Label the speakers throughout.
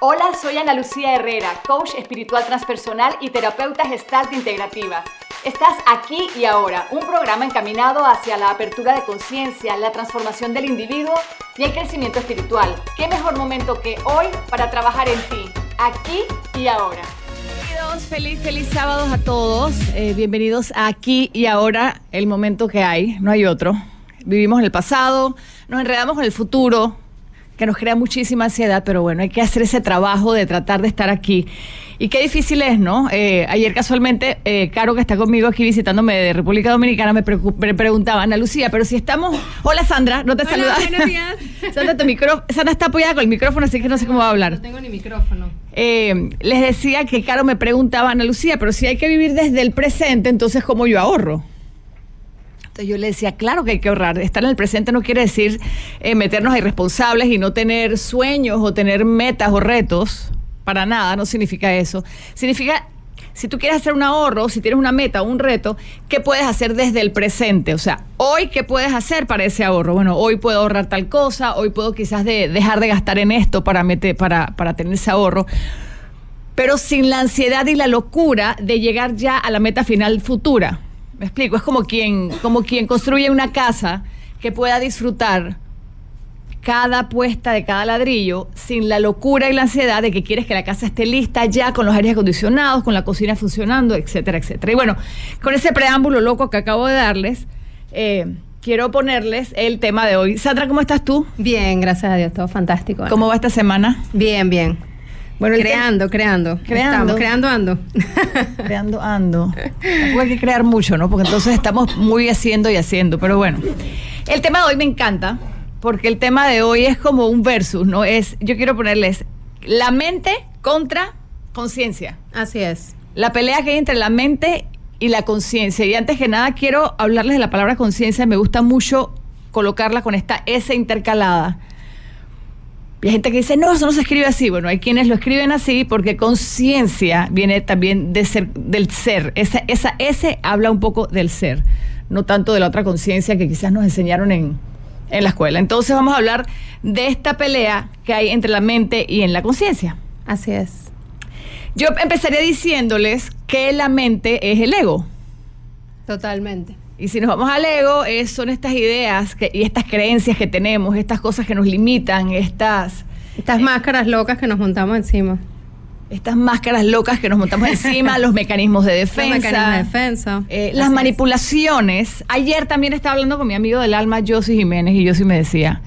Speaker 1: Hola, soy Ana Lucía Herrera, coach espiritual transpersonal y terapeuta gestalt integrativa. Estás aquí y ahora, un programa encaminado hacia la apertura de conciencia, la transformación del individuo y el crecimiento espiritual. ¿Qué mejor momento que hoy para trabajar en ti, aquí y ahora?
Speaker 2: Feliz, feliz sábado a todos. Eh, bienvenidos a aquí y ahora, el momento que hay, no hay otro. Vivimos en el pasado, nos enredamos en el futuro, que nos crea muchísima ansiedad, pero bueno, hay que hacer ese trabajo de tratar de estar aquí. Y qué difícil es, ¿no? Eh, ayer casualmente, eh, Caro, que está conmigo aquí visitándome de República Dominicana, me, preguntaba, Ana Lucía, pero si estamos... Hola Sandra, no te
Speaker 3: Hola, buenos días.
Speaker 2: Sandra, tu micrófono... Sandra está apoyada con el micrófono, así que no sé cómo va a hablar.
Speaker 3: No tengo ni micrófono.
Speaker 2: Eh, les decía que Caro me preguntaba, Ana Lucía, pero si hay que vivir desde el presente, entonces ¿cómo yo ahorro? Entonces yo le decía, claro que hay que ahorrar. Estar en el presente no quiere decir eh, meternos a irresponsables y no tener sueños o tener metas o retos. Para nada, no significa eso. Significa, si tú quieres hacer un ahorro, si tienes una meta o un reto, ¿qué puedes hacer desde el presente? O sea, hoy, ¿qué puedes hacer para ese ahorro? Bueno, hoy puedo ahorrar tal cosa, hoy puedo quizás dejar de gastar en esto para, meter, para, para tener ese ahorro pero sin la ansiedad y la locura de llegar ya a la meta final futura. Me explico, es como quien, como quien construye una casa que pueda disfrutar cada puesta de cada ladrillo sin la locura y la ansiedad de que quieres que la casa esté lista ya con los aires acondicionados, con la cocina funcionando, etcétera, etcétera. Y bueno, con ese preámbulo loco que acabo de darles, eh, quiero ponerles el tema de hoy. Sandra, ¿cómo estás tú?
Speaker 3: Bien, gracias a Dios, todo fantástico.
Speaker 2: ¿Cómo va esta semana?
Speaker 3: Bien, bien. Bueno, creando, creando.
Speaker 2: Creando.
Speaker 3: creando ando.
Speaker 2: creando ando. Tampoco hay que crear mucho, ¿no? Porque entonces estamos muy haciendo y haciendo. Pero bueno, el tema de hoy me encanta, porque el tema de hoy es como un versus, ¿no? Es, yo quiero ponerles la mente contra conciencia.
Speaker 3: Así es.
Speaker 2: La pelea que hay entre la mente y la conciencia. Y antes que nada quiero hablarles de la palabra conciencia. Me gusta mucho colocarla con esta S intercalada y hay gente que dice, no, eso no se escribe así. Bueno, hay quienes lo escriben así porque conciencia viene también de ser, del ser. Esa, esa S habla un poco del ser, no tanto de la otra conciencia que quizás nos enseñaron en, en la escuela. Entonces vamos a hablar de esta pelea que hay entre la mente y en la conciencia.
Speaker 3: Así es.
Speaker 2: Yo empezaría diciéndoles que la mente es el ego.
Speaker 3: Totalmente.
Speaker 2: Y si nos vamos al ego, son estas ideas y estas creencias que tenemos, estas cosas que nos limitan, estas...
Speaker 3: Estas máscaras locas que nos montamos encima.
Speaker 2: Estas máscaras locas que nos montamos encima, los mecanismos de defensa. Los
Speaker 3: mecanismos de defensa.
Speaker 2: Eh, las manipulaciones. Ayer también estaba hablando con mi amigo del alma, Josie Jiménez, y Josie me decía,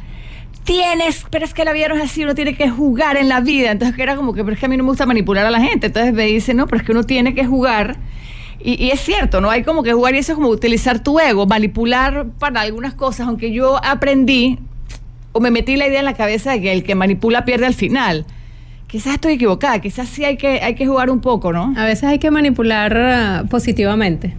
Speaker 2: tienes, pero es que la vida no es así, uno tiene que jugar en la vida. Entonces que era como que, pero es que a mí no me gusta manipular a la gente. Entonces me dice, no, pero es que uno tiene que jugar y, es cierto, ¿no? Hay como que jugar y eso es como utilizar tu ego, manipular para algunas cosas, aunque yo aprendí o me metí la idea en la cabeza de que el que manipula pierde al final. Quizás estoy equivocada, quizás sí hay que, hay que jugar un poco, ¿no?
Speaker 3: A veces hay que manipular ah, positivamente.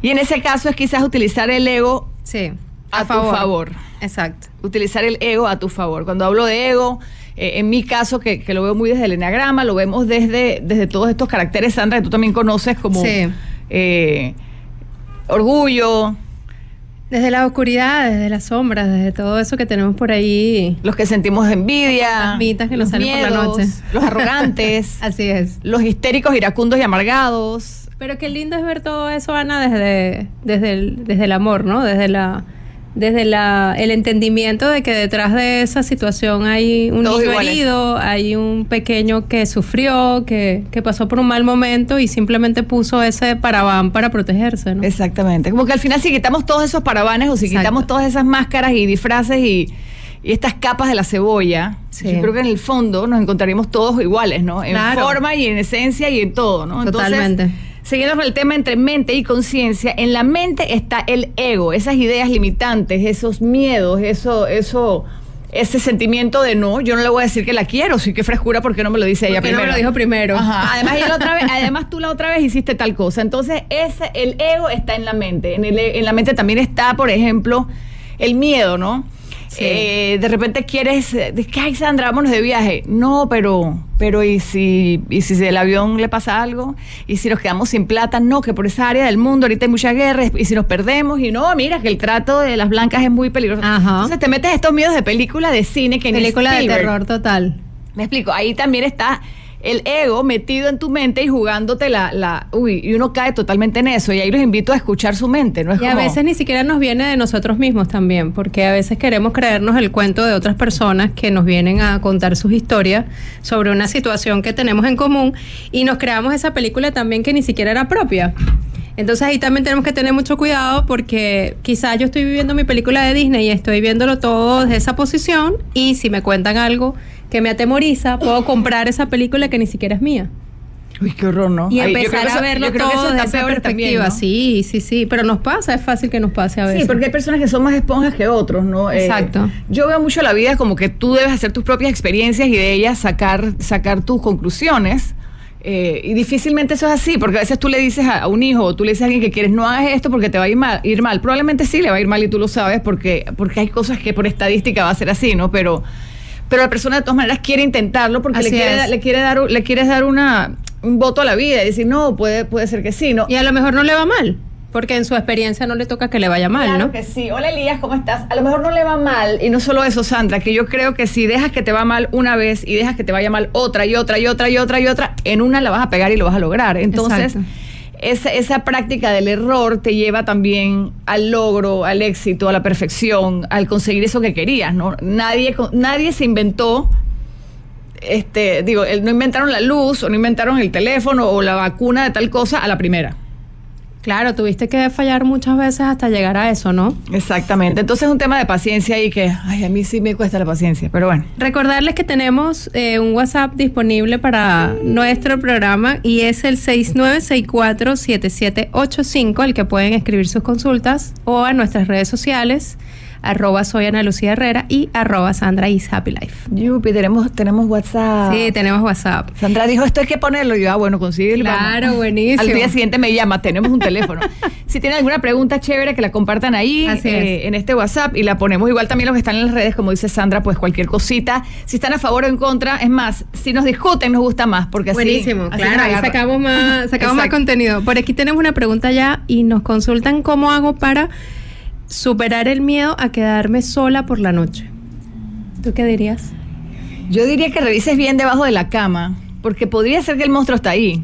Speaker 2: Y en ese caso es quizás utilizar el ego
Speaker 3: sí,
Speaker 2: a, tu favor.
Speaker 3: Exacto.
Speaker 2: Utilizar el ego a tu favor. Cuando hablo de ego, eh, en mi caso, que, lo veo muy desde el eneagrama, lo vemos desde, desde todos estos caracteres, Sandra, que tú también conoces como... Sí eh, orgullo.
Speaker 3: Desde la oscuridad, desde las sombras, desde todo eso que tenemos por ahí.
Speaker 2: Los que sentimos envidia.
Speaker 3: que nos salen por la noche.
Speaker 2: Los arrogantes.
Speaker 3: Así es.
Speaker 2: Los histéricos, iracundos y amargados.
Speaker 3: Pero qué lindo es ver todo eso, Ana, desde, desde, desde el amor, ¿no? Desde la desde la, el entendimiento de que detrás de esa situación hay un niño herido, hay un pequeño que sufrió, que, que, pasó por un mal momento y simplemente puso ese parabán para protegerse, ¿no?
Speaker 2: Exactamente. Como que al final si quitamos todos esos parabanes o si quitamos todas esas máscaras y disfraces y, y estas capas de la cebolla, yo creo que en el fondo nos encontraríamos todos iguales, ¿no? En forma y en esencia y en todo, ¿no?
Speaker 3: Totalmente.
Speaker 2: Siguiendo con el tema entre mente y conciencia, en la mente está el ego, esas ideas limitantes, esos miedos, eso, eso, ese sentimiento de no, yo no le voy a decir que la quiero, sí que frescura porque no me lo dice ella primero.
Speaker 3: no me lo dijo primero.
Speaker 2: Además, además tú la otra vez hiciste tal cosa. Entonces, ese, el ego está en la mente. En, el, en la mente también está, por ejemplo, el miedo, ¿no? Eh, de repente quieres, eh, de que, ay, Sandra, vámonos de viaje. No, pero, pero ¿y si, y si el avión le pasa algo? ¿Y si nos quedamos sin plata? No, que por esa área del mundo ahorita hay mucha guerra. ¿Y si nos perdemos? Y no, mira, que el trato de las blancas es muy peligroso. Entonces te metes estos miedos de película de cine que
Speaker 3: Película de terror total.
Speaker 2: Me explico, ahí también está el ego metido en tu mente y jugándote la, la, uy, y uno cae totalmente en eso. Y ahí los invito a escuchar su mente, ¿no?
Speaker 3: Es y a veces ni siquiera nos viene de nosotros mismos también, porque a veces queremos creernos el cuento de otras personas que nos vienen a contar sus historias sobre una situación que tenemos en común y nos creamos esa película también que ni siquiera era propia. Entonces ahí también tenemos que tener mucho cuidado porque quizás yo estoy viviendo mi película de Disney y estoy viéndolo todo desde esa posición y si me cuentan algo que me atemoriza, puedo comprar esa película que ni siquiera es mía.
Speaker 2: Uy, qué horror, ¿no?
Speaker 3: Y empezar a verlo todo desde esa perspectiva. Sí, sí, sí. Pero nos pasa, es fácil que nos pase a veces.
Speaker 2: Sí, porque hay personas que son más esponjas que otros, ¿no?
Speaker 3: Eh, Exacto.
Speaker 2: yo veo mucho la vida como que tú debes hacer tus propias experiencias y de ellas sacar, sacar tus conclusiones. Eh, y difícilmente eso es así, porque a veces tú le dices a, un hijo o tú le dices a alguien que quieres, no hagas esto porque te va a ir mal. Ir mal. Probablemente sí le va a ir mal y tú lo sabes porque, porque hay cosas que por estadística va a ser así, ¿no? Pero pero la persona de todas maneras quiere intentarlo porque le quiere, le quiere, dar le quieres dar una un voto a la vida y decir no puede puede ser que sí no
Speaker 3: y a lo mejor no le va mal porque en su experiencia no le toca que le vaya mal,
Speaker 2: claro que sí. Hola Elías, ¿cómo estás? A lo mejor no le va mal, y no solo eso, Sandra, que yo creo que si dejas que te va mal una vez y dejas que te vaya mal otra y otra y otra y otra y otra, en una la vas a pegar y lo vas a lograr. Entonces, esa, esa, práctica del error te lleva también al logro, al éxito, a la perfección, al conseguir eso que querías, ¿no? Nadie, nadie se inventó, este, digo, no inventaron la luz, o no inventaron el teléfono, o la vacuna de tal cosa a la primera.
Speaker 3: Claro, tuviste que fallar muchas veces hasta llegar a eso, ¿no?
Speaker 2: Exactamente. Entonces es un tema de paciencia y que, ay, a mí sí me cuesta la paciencia, pero bueno.
Speaker 3: Recordarles que tenemos eh, un WhatsApp disponible para nuestro programa y es el 6964-7785, al que pueden escribir sus consultas o a nuestras redes sociales arroba soy Ana Lucía Herrera y arroba Sandra is Happy Life.
Speaker 2: Yupi, tenemos, tenemos WhatsApp.
Speaker 3: Sí, tenemos WhatsApp.
Speaker 2: Sandra dijo, esto hay que ponerlo. Y yo, ah, bueno, consigue
Speaker 3: Claro, buenísimo.
Speaker 2: Al día siguiente me llama, tenemos un teléfono. si tienen alguna pregunta chévere, que la compartan ahí eh, en este WhatsApp y la ponemos. Igual también los que están en las redes, como dice Sandra, pues cualquier cosita. Si están a favor o en contra, es más, si nos discuten, nos gusta más, porque así.
Speaker 3: Buenísimo, claro, ahí sacamos más, sacamos más contenido. Por aquí tenemos una pregunta ya y nos consultan cómo hago para superar el miedo a quedarme sola por la noche. ¿Tú qué dirías?
Speaker 2: Yo diría que revises bien debajo de la cama, porque podría ser que el monstruo está ahí.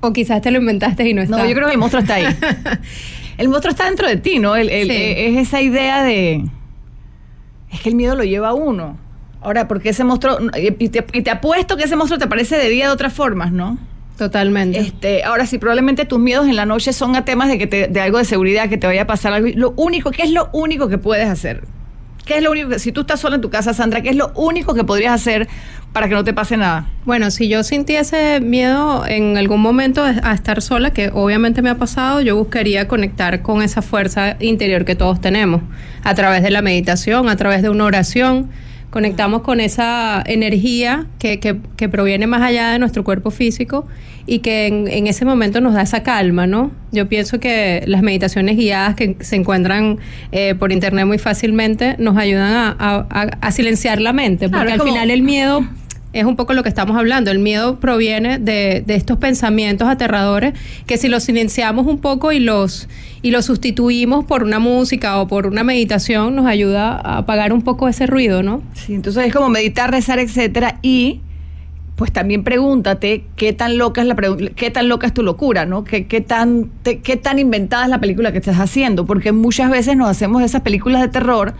Speaker 3: O quizás te lo inventaste y no está.
Speaker 2: No, yo creo que el monstruo está ahí. el monstruo está dentro de ti, ¿no? Eh, es esa idea de... Es que el miedo lo lleva a uno. Ahora, porque ese monstruo... Y te, y te apuesto que ese monstruo te aparece de día de otras formas, ¿no?
Speaker 3: Totalmente.
Speaker 2: Este, ahora sí, probablemente tus miedos en la noche son a temas de que te, de algo de seguridad, que te vaya a pasar algo. Lo único, ¿qué es lo único que puedes hacer? ¿Qué es lo único que, si tú estás sola en tu casa, Sandra, qué es lo único que podrías hacer para que no te pase nada?
Speaker 3: Bueno, si yo sintiese miedo en algún momento a estar sola, que obviamente me ha pasado, yo buscaría conectar con esa fuerza interior que todos tenemos, a través de la meditación, a través de una oración conectamos con esa energía que, que, proviene más allá de nuestro cuerpo físico y que en, ese momento nos da esa calma, ¿no? Yo pienso que las meditaciones guiadas que se encuentran eh, por internet muy fácilmente nos ayudan a, silenciar la mente, porque al final el miedo es un poco lo que estamos hablando. El miedo proviene de, de, estos pensamientos aterradores que si los silenciamos un poco y los, y los sustituimos por una música o por una meditación, nos ayuda a apagar un poco ese ruido, ¿no?
Speaker 2: Sí, entonces es como meditar, rezar, etcétera. Y pues también pregúntate qué tan loca es la qué tan loca es tu locura, ¿no? ¿Qué, qué tan, qué tan inventada es la película que estás haciendo. Porque muchas veces nos hacemos esas películas de terror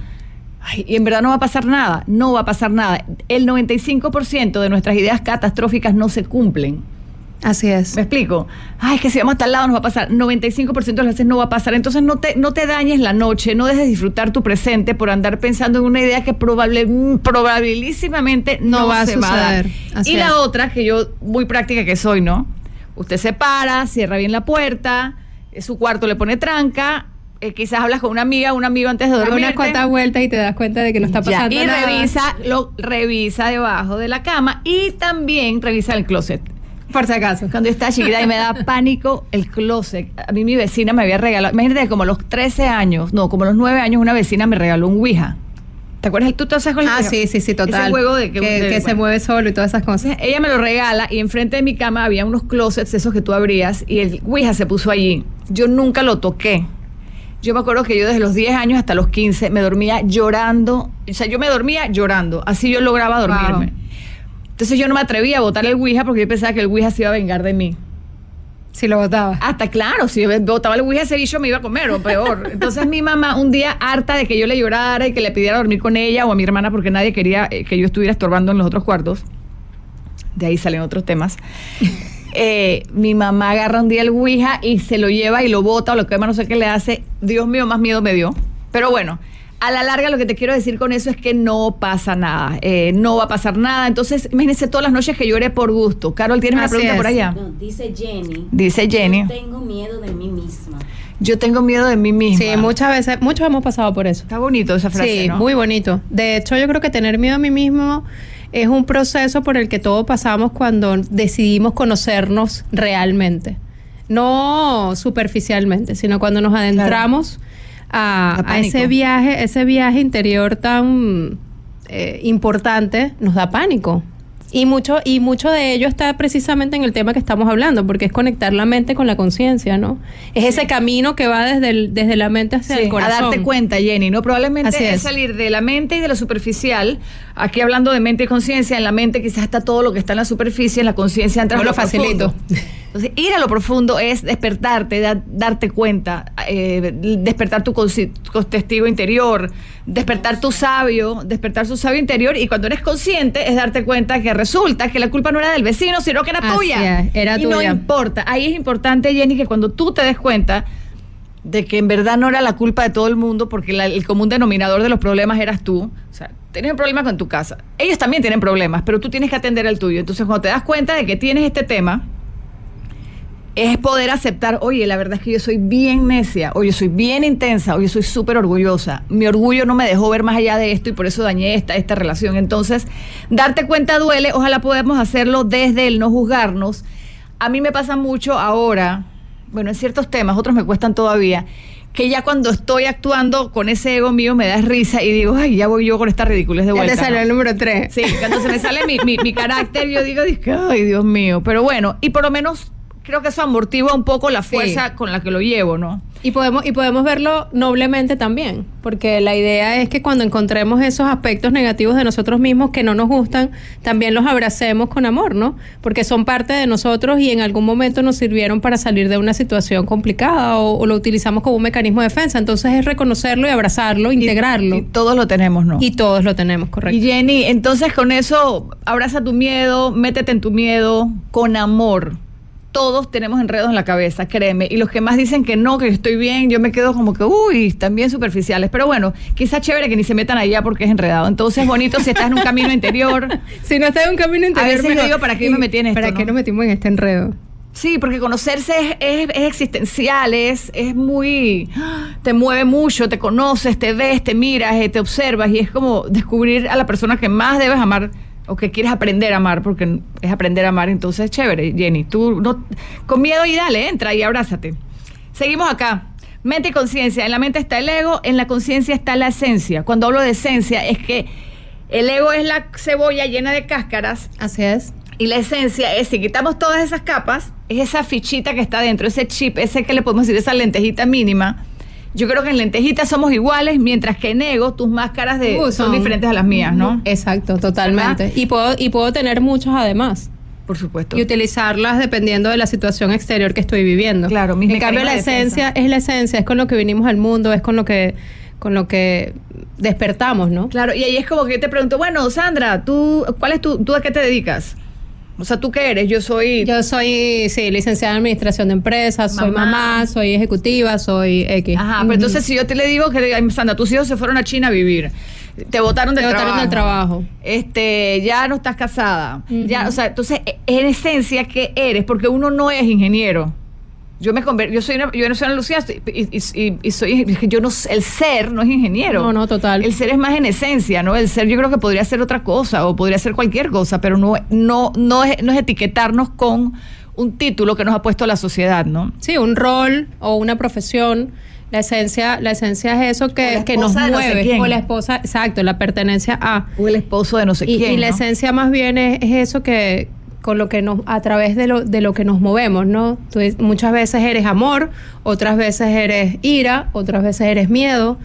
Speaker 2: y en verdad no va a pasar nada, no va a pasar nada. El 95% de nuestras ideas catastróficas no se cumplen.
Speaker 3: Así es.
Speaker 2: ¿Me explico? Ay, es que si vamos a tal lado nos va a pasar. 95% de las veces no va a pasar. Entonces no te, no te dañes la noche, no dejes disfrutar tu presente por andar pensando en una idea que probable, probabilísimamente no, va a suceder. y la otra, que yo muy práctica que soy, ¿no? Usted se para, cierra bien la puerta, su cuarto le pone tranca, eh, quizás hablas con una amiga, un amigo antes de dormir.
Speaker 3: unas cuantas vueltas y te das cuenta de que no está pasando
Speaker 2: y revisa, lo revisa debajo de la cama y también revisa el closet.
Speaker 3: Por si acaso.
Speaker 2: Cuando está chiquita y me da pánico el closet. A mí mi vecina me había regalado, imagínate, como a los 13 años, no, como a los 9 años, una vecina me regaló un Ouija. ¿Te acuerdas? ¿Tú te haces con el
Speaker 3: Ah, sí, sí, sí, total.
Speaker 2: Ese juego de
Speaker 3: que, se mueve solo y todas esas cosas.
Speaker 2: Ella me lo regala y enfrente de mi cama había unos closets esos que tú abrías y el Ouija se puso allí. Yo nunca lo toqué. Yo me acuerdo que yo desde los 10 años hasta los 15 me dormía llorando. O sea, yo me dormía llorando. Así yo lograba dormirme. Entonces yo no me atrevía a votar el Ouija porque yo pensaba que el Ouija se iba a vengar de mí.
Speaker 3: Si lo votaba.
Speaker 2: Hasta claro, si votaba el Ouija ese bicho me iba a comer o peor. Entonces mi mamá un día harta de que yo le llorara y que le pidiera dormir con ella o a mi hermana porque nadie quería eh, que yo estuviera estorbando en los otros cuartos. De ahí salen otros temas. Eh, mi mamá agarra un día el Ouija y se lo lleva y lo bota o lo quema, no sé qué le hace. Dios mío, más miedo me dio. Pero bueno, a la larga lo que te quiero decir con eso es que no pasa nada, eh, no va a pasar nada. Entonces, imagínense todas las noches que lloré por gusto. Carol, ¿tienes una pregunta por allá?
Speaker 4: dice Jenny.
Speaker 2: Dice Jenny.
Speaker 4: Yo tengo miedo de mí misma.
Speaker 2: Yo tengo miedo de mí misma.
Speaker 3: Sí, muchas veces, muchos hemos pasado por eso.
Speaker 2: Está bonito esa frase,
Speaker 3: Sí, muy bonito. De hecho, yo creo que tener miedo a mí mismo es un proceso por el que todos pasamos cuando decidimos conocernos realmente. No superficialmente, sino cuando nos adentramos a, ese viaje, ese viaje interior tan eh, importante, nos da pánico. Y mucho, y mucho de ello está precisamente en el tema que estamos hablando, porque es conectar la mente con la conciencia, ¿no? Es ese camino que va desde, desde la mente hacia el corazón.
Speaker 2: A darte cuenta, Jenny, ¿no? Probablemente es. salir de la mente y de lo superficial. Aquí hablando de mente y conciencia, en la mente quizás está todo lo que está en la superficie, en la conciencia entra
Speaker 3: no lo facilito.
Speaker 2: Entonces, ir a lo profundo es despertarte, darte cuenta, eh, despertar tu testigo interior, despertar tu sabio, despertar su sabio interior y cuando eres consciente es darte cuenta que resulta que la culpa no era del vecino, sino que era tuya.
Speaker 3: era
Speaker 2: y no importa. Ahí es importante, Jenny, que cuando tú te des cuenta de que en verdad no era la culpa de todo el mundo porque el común denominador de los problemas eras tú. O sea, tienes un problema con tu casa. Ellos también tienen problemas, pero tú tienes que atender el tuyo. Entonces, cuando te das cuenta de que tienes este tema, es poder aceptar, oye, la verdad es que yo soy bien necia, oye, soy bien intensa, oye, soy súper orgullosa. Mi orgullo no me dejó ver más allá de esto y por eso dañé esta, esta relación. Entonces, darte cuenta duele, ojalá podamos hacerlo desde el no juzgarnos. A mí me pasa mucho ahora, bueno, en ciertos temas, otros me cuestan todavía, que ya cuando estoy actuando con ese ego mío me da risa y digo, ay, ya voy yo con esta ridiculez de vuelta.
Speaker 3: Ya te salió el número tres.
Speaker 2: Sí, cuando se me sale mi, mi, mi carácter, yo digo, ay, Dios mío. Pero bueno, y por lo menos creo que eso amortigua un poco la fuerza con la que lo llevo, ¿no?
Speaker 3: Y podemos, y podemos verlo noblemente también, porque la idea es que cuando encontremos esos aspectos negativos de nosotros mismos que no nos gustan, también los abracemos con amor, ¿no? Porque son parte de nosotros y en algún momento nos sirvieron para salir de una situación complicada o, lo utilizamos como un mecanismo de defensa. Entonces es reconocerlo y abrazarlo, integrarlo.
Speaker 2: Y, todos lo tenemos, ¿no?
Speaker 3: Y todos lo tenemos, correcto.
Speaker 2: Y Jenny, entonces con eso, abraza tu miedo, métete en tu miedo con amor todos tenemos enredos en la cabeza, créeme. Y los que más dicen que no, que estoy bien, yo me quedo como que, uy, están bien superficiales. Pero bueno, quizás chévere que ni se metan allá porque es enredado. Entonces, bonito si estás en un camino interior.
Speaker 3: si no estás en un camino interior.
Speaker 2: A veces digo, ¿para qué me metí en esto?
Speaker 3: ¿Para qué nos metimos en este enredo?
Speaker 2: Sí, porque conocerse es, es, existencial, es, es, muy. te mueve mucho, te conoces, te ves, te miras, eh, te observas y es como descubrir a la persona que más debes amar o que quieres aprender a amar, porque es aprender a amar, entonces chévere, Jenny. Tú no, con miedo y dale, entra y abrázate. Seguimos acá. Mente y conciencia. En la mente está el ego, en la conciencia está la esencia. Cuando hablo de esencia es que el ego es la cebolla llena de cáscaras.
Speaker 3: Así es.
Speaker 2: Y la esencia es, si quitamos todas esas capas, es esa fichita que está dentro, ese chip, ese que le podemos decir, esa lentejita mínima yo creo que en lentejitas somos iguales, mientras que en ego tus máscaras de, uh, son, diferentes a las mías, ¿no?
Speaker 3: Exacto, totalmente. Y puedo, y puedo tener muchos además.
Speaker 2: Por supuesto.
Speaker 3: Y utilizarlas dependiendo de la situación exterior que estoy viviendo.
Speaker 2: Claro,
Speaker 3: En cambio, la esencia es la esencia, es con lo que vinimos al mundo, es con lo que con lo que despertamos, ¿no?
Speaker 2: Claro, y ahí es como que yo te pregunto, bueno, Sandra, ¿tú, cuál es tu, tú a qué te dedicas? O sea, ¿tú qué eres? Yo soy...
Speaker 3: Yo soy, sí, licenciada en Administración de Empresas, soy mamá, soy ejecutiva, soy X.
Speaker 2: Ajá, pero entonces si yo te le digo que, Sandra, tus hijos se fueron a China a vivir, te votaron del, te trabajo, del trabajo. Este, ya no estás casada. Ya, o sea, entonces, en esencia, ¿qué eres? Porque uno no es ingeniero yo me convertí, yo soy una, yo no soy una Lucía y, soy, yo no, el ser no es ingeniero.
Speaker 3: No, no, total.
Speaker 2: El ser es más en esencia, ¿no? El ser yo creo que podría ser otra cosa o podría ser cualquier cosa, pero no, no, no es, no es etiquetarnos con un título que nos ha puesto la sociedad, ¿no?
Speaker 3: Sí, un rol o una profesión. La esencia, la esencia es eso que, que nos mueve. o la esposa, exacto, la pertenencia a.
Speaker 2: O el esposo de no sé quién.
Speaker 3: Y la esencia más bien es eso que, con lo que nos, a través de lo, de lo que nos movemos, ¿no? muchas veces eres amor, otras veces eres ira, otras veces eres miedo.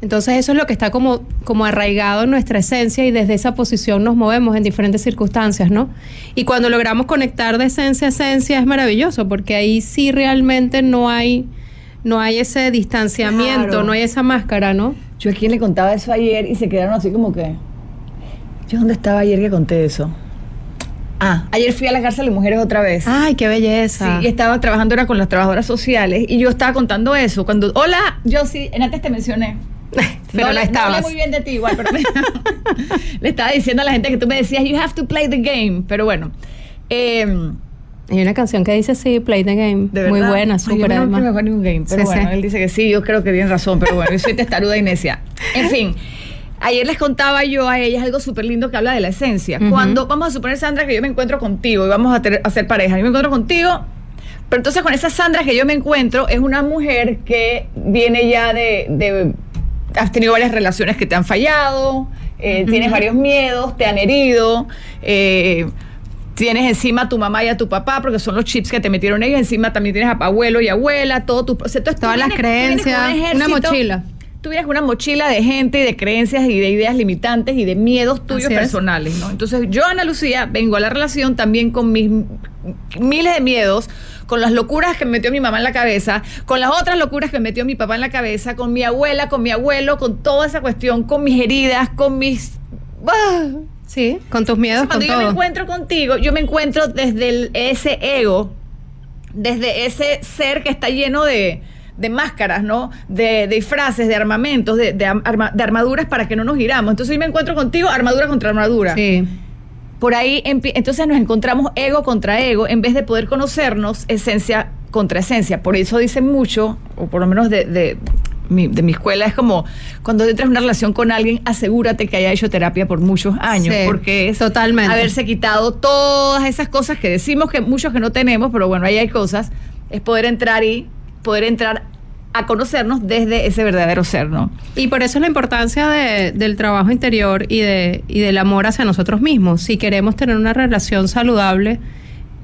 Speaker 3: Entonces eso es lo que está como, como arraigado en nuestra esencia y desde esa posición nos movemos en diferentes circunstancias, ¿no? Y cuando logramos conectar de esencia a esencia es maravilloso porque ahí sí realmente no hay, no hay ese distanciamiento, no hay esa máscara, ¿no?
Speaker 2: Yo a quien le contaba eso ayer y se quedaron así como que... ¿Yo dónde estaba ayer que conté eso? Ah, ayer fui a la cárcel de mujeres otra vez.
Speaker 3: Ay, qué belleza.
Speaker 2: Sí, estaba trabajando ahora con las trabajadoras sociales y yo estaba contando eso. Cuando, hola, yo sí, en antes te mencioné.
Speaker 3: pero no, estabas.
Speaker 2: muy bien de ti igual, pero le estaba diciendo a la gente que tú me decías, you have to play the game. Pero bueno.
Speaker 3: Eh, hay una canción que dice sí, play the game. Muy buena, súper
Speaker 2: Ay, no me ningún game, pero bueno, él dice que sí, yo creo que tiene razón, pero bueno, yo soy testaruda y necia. En fin. Ayer les contaba yo a ellas algo súper lindo que habla de la esencia. Cuando, vamos a suponer, Sandra, que yo me encuentro contigo y vamos a, tener, a hacer pareja. Yo me encuentro contigo, pero entonces con esa Sandra que yo me encuentro es una mujer que viene ya de has tenido varias relaciones que te han fallado, eh, tienes varios miedos, te han herido, eh, tienes encima a tu mamá y a tu papá, porque son los chips que te metieron ellos, encima también tienes a abuelo y abuela, todo tu
Speaker 3: Todas las creencias, una mochila.
Speaker 2: Tú vienes una mochila de gente y de creencias y de ideas limitantes y de miedos tuyos personales, ¿no? Entonces, yo, Ana Lucía, vengo a la relación también con mis miles de miedos, con las locuras que me metió mi mamá en la cabeza, con las otras locuras que me metió mi papá en la cabeza, con mi abuela, con mi abuelo, con toda esa cuestión, con mis heridas, con mis...
Speaker 3: ¡ah! Sí, con tus miedos.
Speaker 2: cuando yo me encuentro contigo, yo me encuentro desde ese ego, desde ese ser que está lleno de, máscaras, ¿no? De, disfraces, de armamentos, de, de, armaduras para que no nos giramos. Entonces yo me encuentro contigo, armadura contra armadura.
Speaker 3: Sí
Speaker 2: por ahí entonces nos encontramos ego contra ego en vez de poder conocernos esencia contra esencia. Por eso dicen mucho, o por lo menos de, de, mi, escuela, es como cuando entras en una relación con alguien, asegúrate que haya hecho terapia por muchos años, porque es
Speaker 3: totalmente.
Speaker 2: haberse quitado todas esas cosas que decimos que muchos que no tenemos, pero bueno, ahí hay cosas, es poder entrar y poder entrar a conocernos desde ese verdadero ser, ¿no?
Speaker 3: Y por eso es la importancia del trabajo interior y, de, y del amor hacia nosotros mismos. Si queremos tener una relación saludable,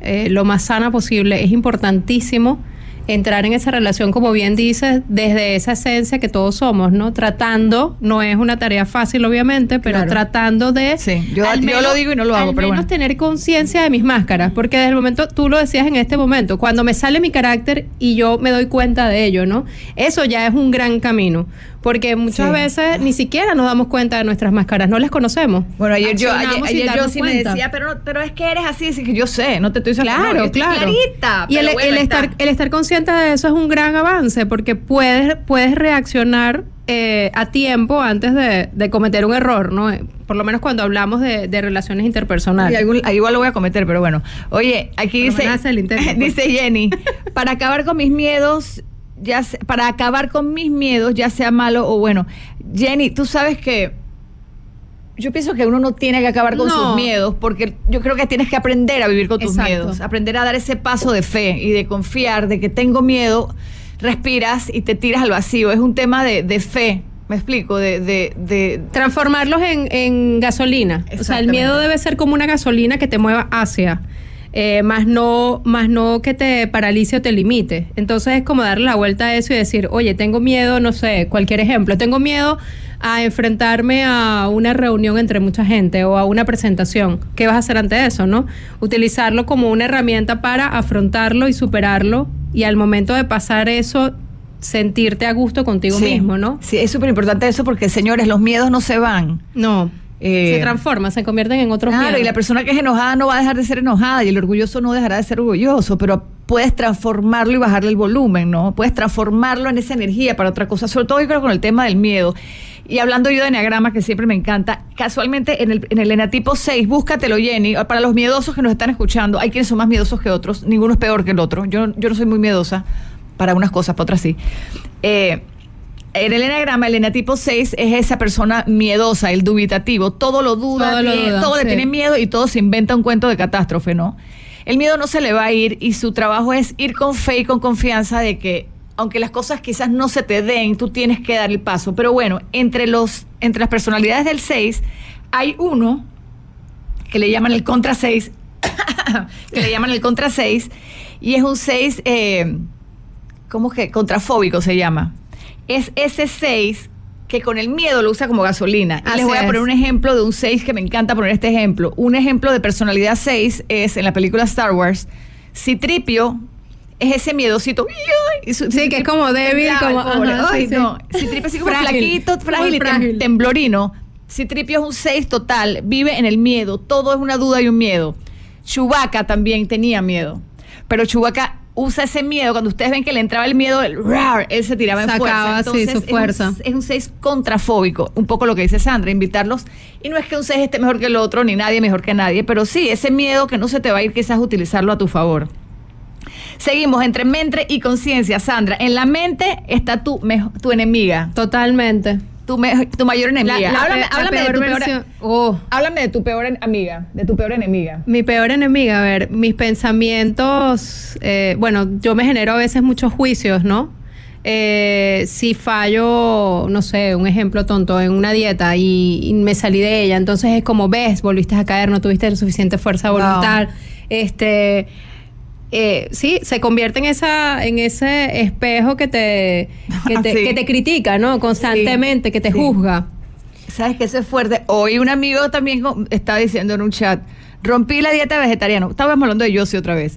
Speaker 3: eh, lo más sana posible, es importantísimo entrar en esa relación, como bien dices, desde esa esencia que todos somos, ¿no? Tratando, no es una tarea fácil, obviamente, pero tratando de.
Speaker 2: Sí, yo, lo digo y no lo hago,
Speaker 3: al
Speaker 2: pero
Speaker 3: menos tener conciencia de mis máscaras, porque desde el momento, tú lo decías en este momento, cuando me sale mi carácter y yo me doy cuenta de ello, ¿no? Eso ya es un gran camino porque muchas veces ni siquiera nos damos cuenta de nuestras máscaras, no las conocemos.
Speaker 2: Bueno, ayer yo, ayer, yo sí me decía, pero, pero es que eres así, así que yo sé, no te estoy diciendo
Speaker 3: claro, claro.
Speaker 2: clarita.
Speaker 3: Y el, estar, el estar consciente de eso es un gran avance, porque puedes, puedes reaccionar eh, a tiempo antes de, cometer un error, ¿no? Por lo menos cuando hablamos de, relaciones interpersonales.
Speaker 2: igual lo voy a cometer, pero bueno. Oye, aquí dice, pues. dice Jenny, para acabar con mis miedos, ya para acabar con mis miedos, ya sea malo o bueno. Jenny, tú sabes que yo pienso que uno no tiene que acabar con sus miedos, porque yo creo que tienes que aprender a vivir con tus miedos, aprender a dar ese paso de fe y de confiar, de que tengo miedo, respiras y te tiras al vacío. Es un tema de, de fe. Me explico, de, de, de...
Speaker 3: transformarlos en, en gasolina. O sea, el miedo debe ser como una gasolina que te mueva hacia eh, más, no, más no que te paralice o te limite. Entonces es como darle la vuelta a eso y decir, oye, tengo miedo, no sé, cualquier ejemplo, tengo miedo a enfrentarme a una reunión entre mucha gente o a una presentación. ¿Qué vas a hacer ante eso, no? Utilizarlo como una herramienta para afrontarlo y superarlo y al momento de pasar eso sentirte a gusto contigo mismo, ¿no?
Speaker 2: Sí, es súper importante eso porque, señores, los miedos no se van.
Speaker 3: No se eh, transforman, se convierten en otros
Speaker 2: Claro, y la persona que es enojada no va a dejar de ser enojada y el orgulloso no dejará de ser orgulloso, pero puedes transformarlo y bajarle el volumen, ¿no? Puedes transformarlo en esa energía para otra cosa, sobre todo yo creo con el tema del miedo. Y hablando yo de enneagrama, que siempre me encanta, casualmente en el, en el enatipo 6, búscatelo, Jenny, para los miedosos que nos están escuchando, hay quienes son más miedosos que otros, ninguno es peor que el otro. Yo, yo no soy muy miedosa para unas cosas, para otras sí. Eh, en el enagrama, el enatipo 6 es esa persona miedosa, el dubitativo. Todo lo duda, todo, le tiene miedo y todo se inventa un cuento de catástrofe, ¿no? El miedo no se le va a ir y su trabajo es ir con fe y con confianza de que, aunque las cosas quizás no se te den, tú tienes que dar el paso. Pero bueno, entre, los, entre las personalidades del 6 hay uno que le llaman el contra 6, que le llaman el contra 6, y es un 6, eh, ¿cómo que? Contrafóbico se llama es ese 6 que con el miedo lo usa como gasolina. Y les voy a poner un ejemplo de un 6 que me encanta poner este ejemplo. Un ejemplo de personalidad 6 es en la película Star Wars, Citripio es ese miedosito.
Speaker 3: Sí, que es como débil, como- ajá, sí,
Speaker 2: Ay,
Speaker 3: sí.
Speaker 2: no. Citripio así como
Speaker 3: Frágil,
Speaker 2: flaquito, frágil y
Speaker 3: frágil.
Speaker 2: temblorino. Citripio es un 6 total, vive en el miedo, todo es una duda y un miedo. Chewbacca también tenía miedo, pero Chewbacca usa ese miedo, cuando ustedes ven que le entraba el miedo, el rar, él se tiraba en fuerza.
Speaker 3: sí,
Speaker 2: Entonces,
Speaker 3: su fuerza.
Speaker 2: Es un, es un 6 contrafóbico, un poco lo que dice Sandra, invitarlos. Y no es que un 6 esté mejor que el otro, ni nadie mejor que nadie, pero sí, ese miedo que no se te va a ir, quizás utilizarlo a tu favor. Seguimos entre mente y conciencia, Sandra. En la mente está tu, tu enemiga,
Speaker 3: Totalmente.
Speaker 2: Tu, me- tu mayor enemiga.
Speaker 3: La- la
Speaker 2: háblame
Speaker 3: la
Speaker 2: háblame de tu peor,
Speaker 3: versión- Oh.
Speaker 2: háblame de tu peor amiga, de tu peor enemiga.
Speaker 3: Mi peor enemiga, a ver, mis pensamientos, eh, bueno, yo me genero a veces muchos juicios, ¿no? Eh, si fallo, no sé, un ejemplo tonto, en una dieta y, y me salí de ella, entonces es como, ves, volviste a caer, no tuviste suficiente fuerza de
Speaker 2: Wow.
Speaker 3: voluntad. Este, eh, sí, se convierte en esa, en ese espejo que te, que te,
Speaker 2: Sí.
Speaker 3: que te critica, ¿no? Constantemente, que te
Speaker 2: sí.
Speaker 3: juzga.
Speaker 2: ¿Sabes qué? Eso es fuerte. Hoy un amigo también estaba diciendo en un chat, rompí la dieta vegetariana. Estábamos hablando de Yossi otra vez.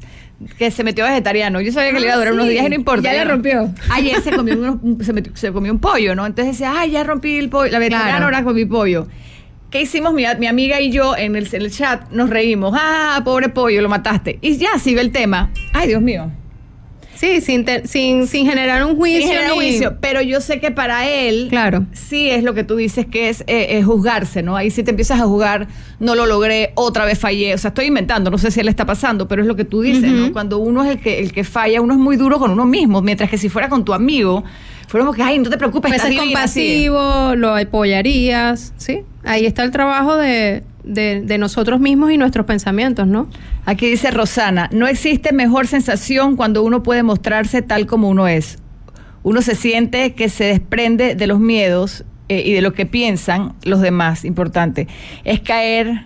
Speaker 2: Que se metió vegetariano. Yo sabía que le iba a durar
Speaker 3: Ah,
Speaker 2: unos días y no importa.
Speaker 3: Ya
Speaker 2: no.
Speaker 3: rompió.
Speaker 2: Ayer se comió, unos- se, metió- se comió un pollo, ¿no? Entonces decía, ay, ya rompí el pollo. La vegetariana
Speaker 3: Claro.
Speaker 2: ahora comí pollo. ¿Qué hicimos mi, mi amiga y yo en el, en el chat? Nos reímos. Ah, pobre pollo, lo mataste. Y ya sigue el tema. Ay, Dios mío.
Speaker 3: Sí, sin, te- sin, sin generar un juicio.
Speaker 2: Sí, genera
Speaker 3: ni-
Speaker 2: juicio, pero yo sé que para él
Speaker 3: Claro.
Speaker 2: sí es lo que tú dices que es eh, juzgarse, ¿no? Ahí sí te empiezas a juzgar, no lo logré, otra vez fallé, o sea, estoy inventando, no sé si le está pasando, pero es lo que tú dices. ¿no? Cuando uno es el que el que falla, uno es muy duro con uno mismo, mientras que si fuera con tu amigo, fuéramos que, ay, no te preocupes,
Speaker 3: Pues
Speaker 2: estás
Speaker 3: es
Speaker 2: divina, sigue".
Speaker 3: compasivo, lo apoyarías, ¿sí? Ahí está el trabajo de, de, de nosotros mismos y nuestros pensamientos, ¿no?
Speaker 2: Aquí dice Rosana, no existe mejor sensación cuando uno puede mostrarse tal como uno es. Uno se siente que se desprende de los miedos eh, y de lo que piensan los demás. Importante. Es caer.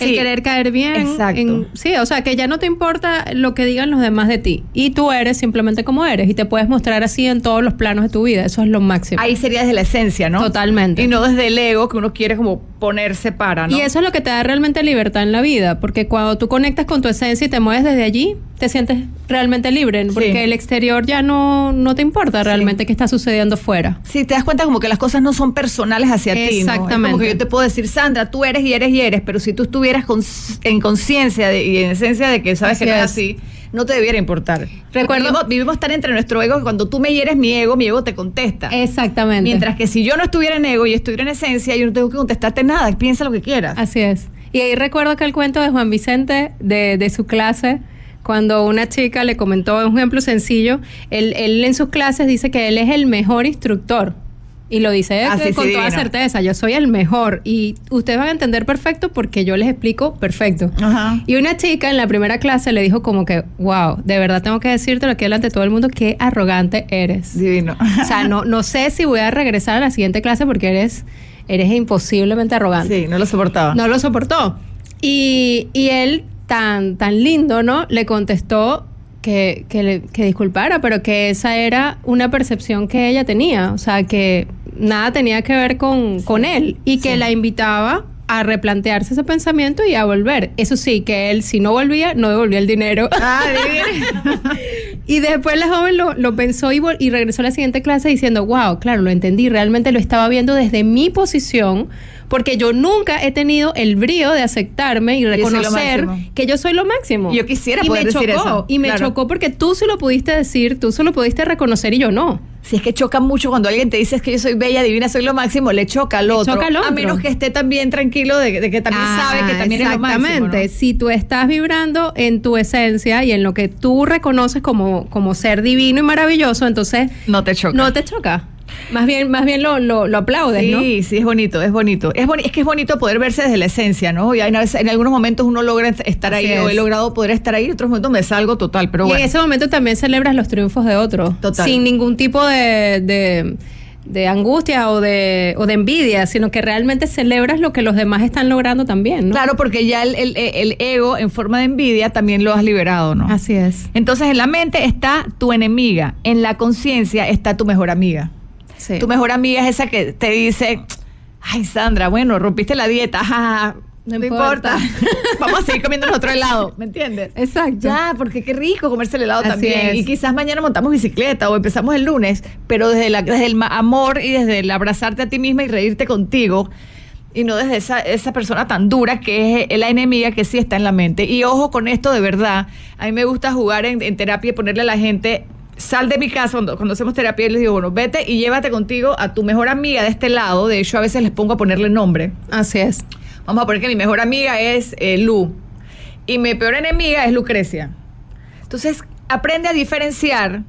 Speaker 3: El
Speaker 2: Sí,
Speaker 3: querer caer bien.
Speaker 2: Exacto.
Speaker 3: en- sí, o sea, que ya no te importa lo que digan los demás de ti. Y tú eres simplemente como eres. Y te puedes mostrar así en todos los planos de tu vida. Eso es lo máximo.
Speaker 2: Ahí sería desde la esencia, ¿no?
Speaker 3: Totalmente.
Speaker 2: Y no desde el ego que uno quiere como ponerse para, ¿no?
Speaker 3: Y eso es lo que te da realmente libertad en la vida, porque cuando tú conectas con tu esencia y te mueves desde allí, te sientes realmente libre, porque
Speaker 2: Sí.
Speaker 3: el exterior ya no, no te importa realmente qué está sucediendo fuera.
Speaker 2: Sí, te das cuenta como que las cosas no son personales hacia ti.
Speaker 3: Exactamente.
Speaker 2: como que yo te puedo decir, Sandra, tú eres y eres y eres, pero si tú estuvieras con- en conciencia y en esencia de que sabes
Speaker 3: Así
Speaker 2: que no es. así, no te debiera importar.
Speaker 3: Recuerdo-
Speaker 2: Vivimos, vivimos tan entre nuestro ego que cuando tú me hieres mi ego, mi ego te contesta.
Speaker 3: Exactamente.
Speaker 2: Mientras que si yo no estuviera en ego y estuviera en esencia, yo no tengo que contestarte nada, piensa lo que quieras.
Speaker 3: Así es. Y ahí recuerdo que el cuento de Juan Vicente de, de su clase, cuando una chica le comentó un ejemplo sencillo, él, él en sus clases dice que él es el mejor instructor. Y lo dice
Speaker 2: Ah,
Speaker 3: que con toda certeza, yo soy el mejor. Y ustedes van a entender perfecto porque yo les explico perfecto.
Speaker 2: Ajá.
Speaker 3: Y una chica en la primera clase le dijo como que, wow, de verdad tengo que decírtelo aquí delante de todo el mundo, qué arrogante eres.
Speaker 2: Divino.
Speaker 3: O sea, no, no sé si voy a regresar a la siguiente clase porque eres, eres imposiblemente arrogante.
Speaker 2: Sí, no lo soportaba.
Speaker 3: No lo soportó. Y, y él, tan, tan lindo, ¿no? Le contestó que, que, le- que disculpara, pero que esa era una percepción que ella tenía. O sea, que nada tenía que ver con, con él. Y que la invitaba a replantearse ese pensamiento y a volver. Eso sí, que él, si no volvía, no devolvía el dinero.
Speaker 2: Ah.
Speaker 3: Y después la joven lo, lo pensó y, vol- y regresó a la siguiente clase diciendo, wow, claro, lo entendí, realmente lo estaba viendo desde mi posición, porque yo nunca he tenido el brío de aceptarme y reconocer que yo soy lo máximo.
Speaker 2: Yo quisiera
Speaker 3: y
Speaker 2: poder
Speaker 3: me
Speaker 2: decir
Speaker 3: chocó,
Speaker 2: eso,
Speaker 3: Y me
Speaker 2: claro.
Speaker 3: chocó porque tú se lo pudiste decir, tú se lo pudiste reconocer y yo no.
Speaker 2: Si es que choca mucho cuando alguien te dice es que yo soy bella, divina, soy lo máximo, le choca al otro.
Speaker 3: choca al
Speaker 2: A menos que esté también tranquilo de, de que también sabe que
Speaker 3: Ah,
Speaker 2: también es lo máximo.
Speaker 3: Exactamente.
Speaker 2: ¿no?
Speaker 3: Si tú estás vibrando en tu esencia y en lo que tú reconoces como, como ser divino y maravilloso, entonces
Speaker 2: No te choca.
Speaker 3: no te choca. Más bien, más bien lo, lo, lo aplaudes, ¿no?
Speaker 2: Sí, sí, es bonito, es bonito. Es, boni- es que es bonito poder verse desde la esencia, ¿no? Y hay una en algunos momentos uno logra estar
Speaker 3: Así
Speaker 2: ahí, o he
Speaker 3: es.
Speaker 2: logrado poder estar ahí, en otros momentos me salgo total, pero
Speaker 3: y
Speaker 2: bueno.
Speaker 3: en ese momento también celebras los triunfos de otros.
Speaker 2: Total.
Speaker 3: Sin ningún tipo de, de, de angustia o de, o de envidia, sino que realmente celebras lo que los demás están logrando también, ¿no?
Speaker 2: Claro, porque ya el, el- el ego en forma de envidia también lo has liberado, ¿no?
Speaker 3: Así es.
Speaker 2: Entonces en la mente está tu enemiga, en la conciencia está tu mejor amiga. Tu mejor amiga es esa que te dice, ay Sandra, bueno, rompiste la dieta, No, importa. Vamos a seguir comiendo otro helado, ¿me entiendes?
Speaker 3: Exacto.
Speaker 2: Ya, porque qué rico comerse el helado también. Y quizás mañana montamos bicicleta o empezamos el lunes, pero desde, la, desde el amor y desde el abrazarte a ti misma y reírte contigo, y no desde esa, esa persona tan dura que es la enemiga que sí está en la mente. Y ojo con esto de verdad, a mí me gusta jugar en, terapia y ponerle a la gente, sal de mi casa cuando, cuando hacemos terapia y les digo, bueno, vete y llévate contigo a tu mejor amiga de este lado, de hecho a veces les pongo a ponerle nombre.
Speaker 3: Así es.
Speaker 2: Vamos a poner que mi mejor amiga es eh, Lu y mi peor enemiga es Lucrecia. Entonces, aprende a diferenciar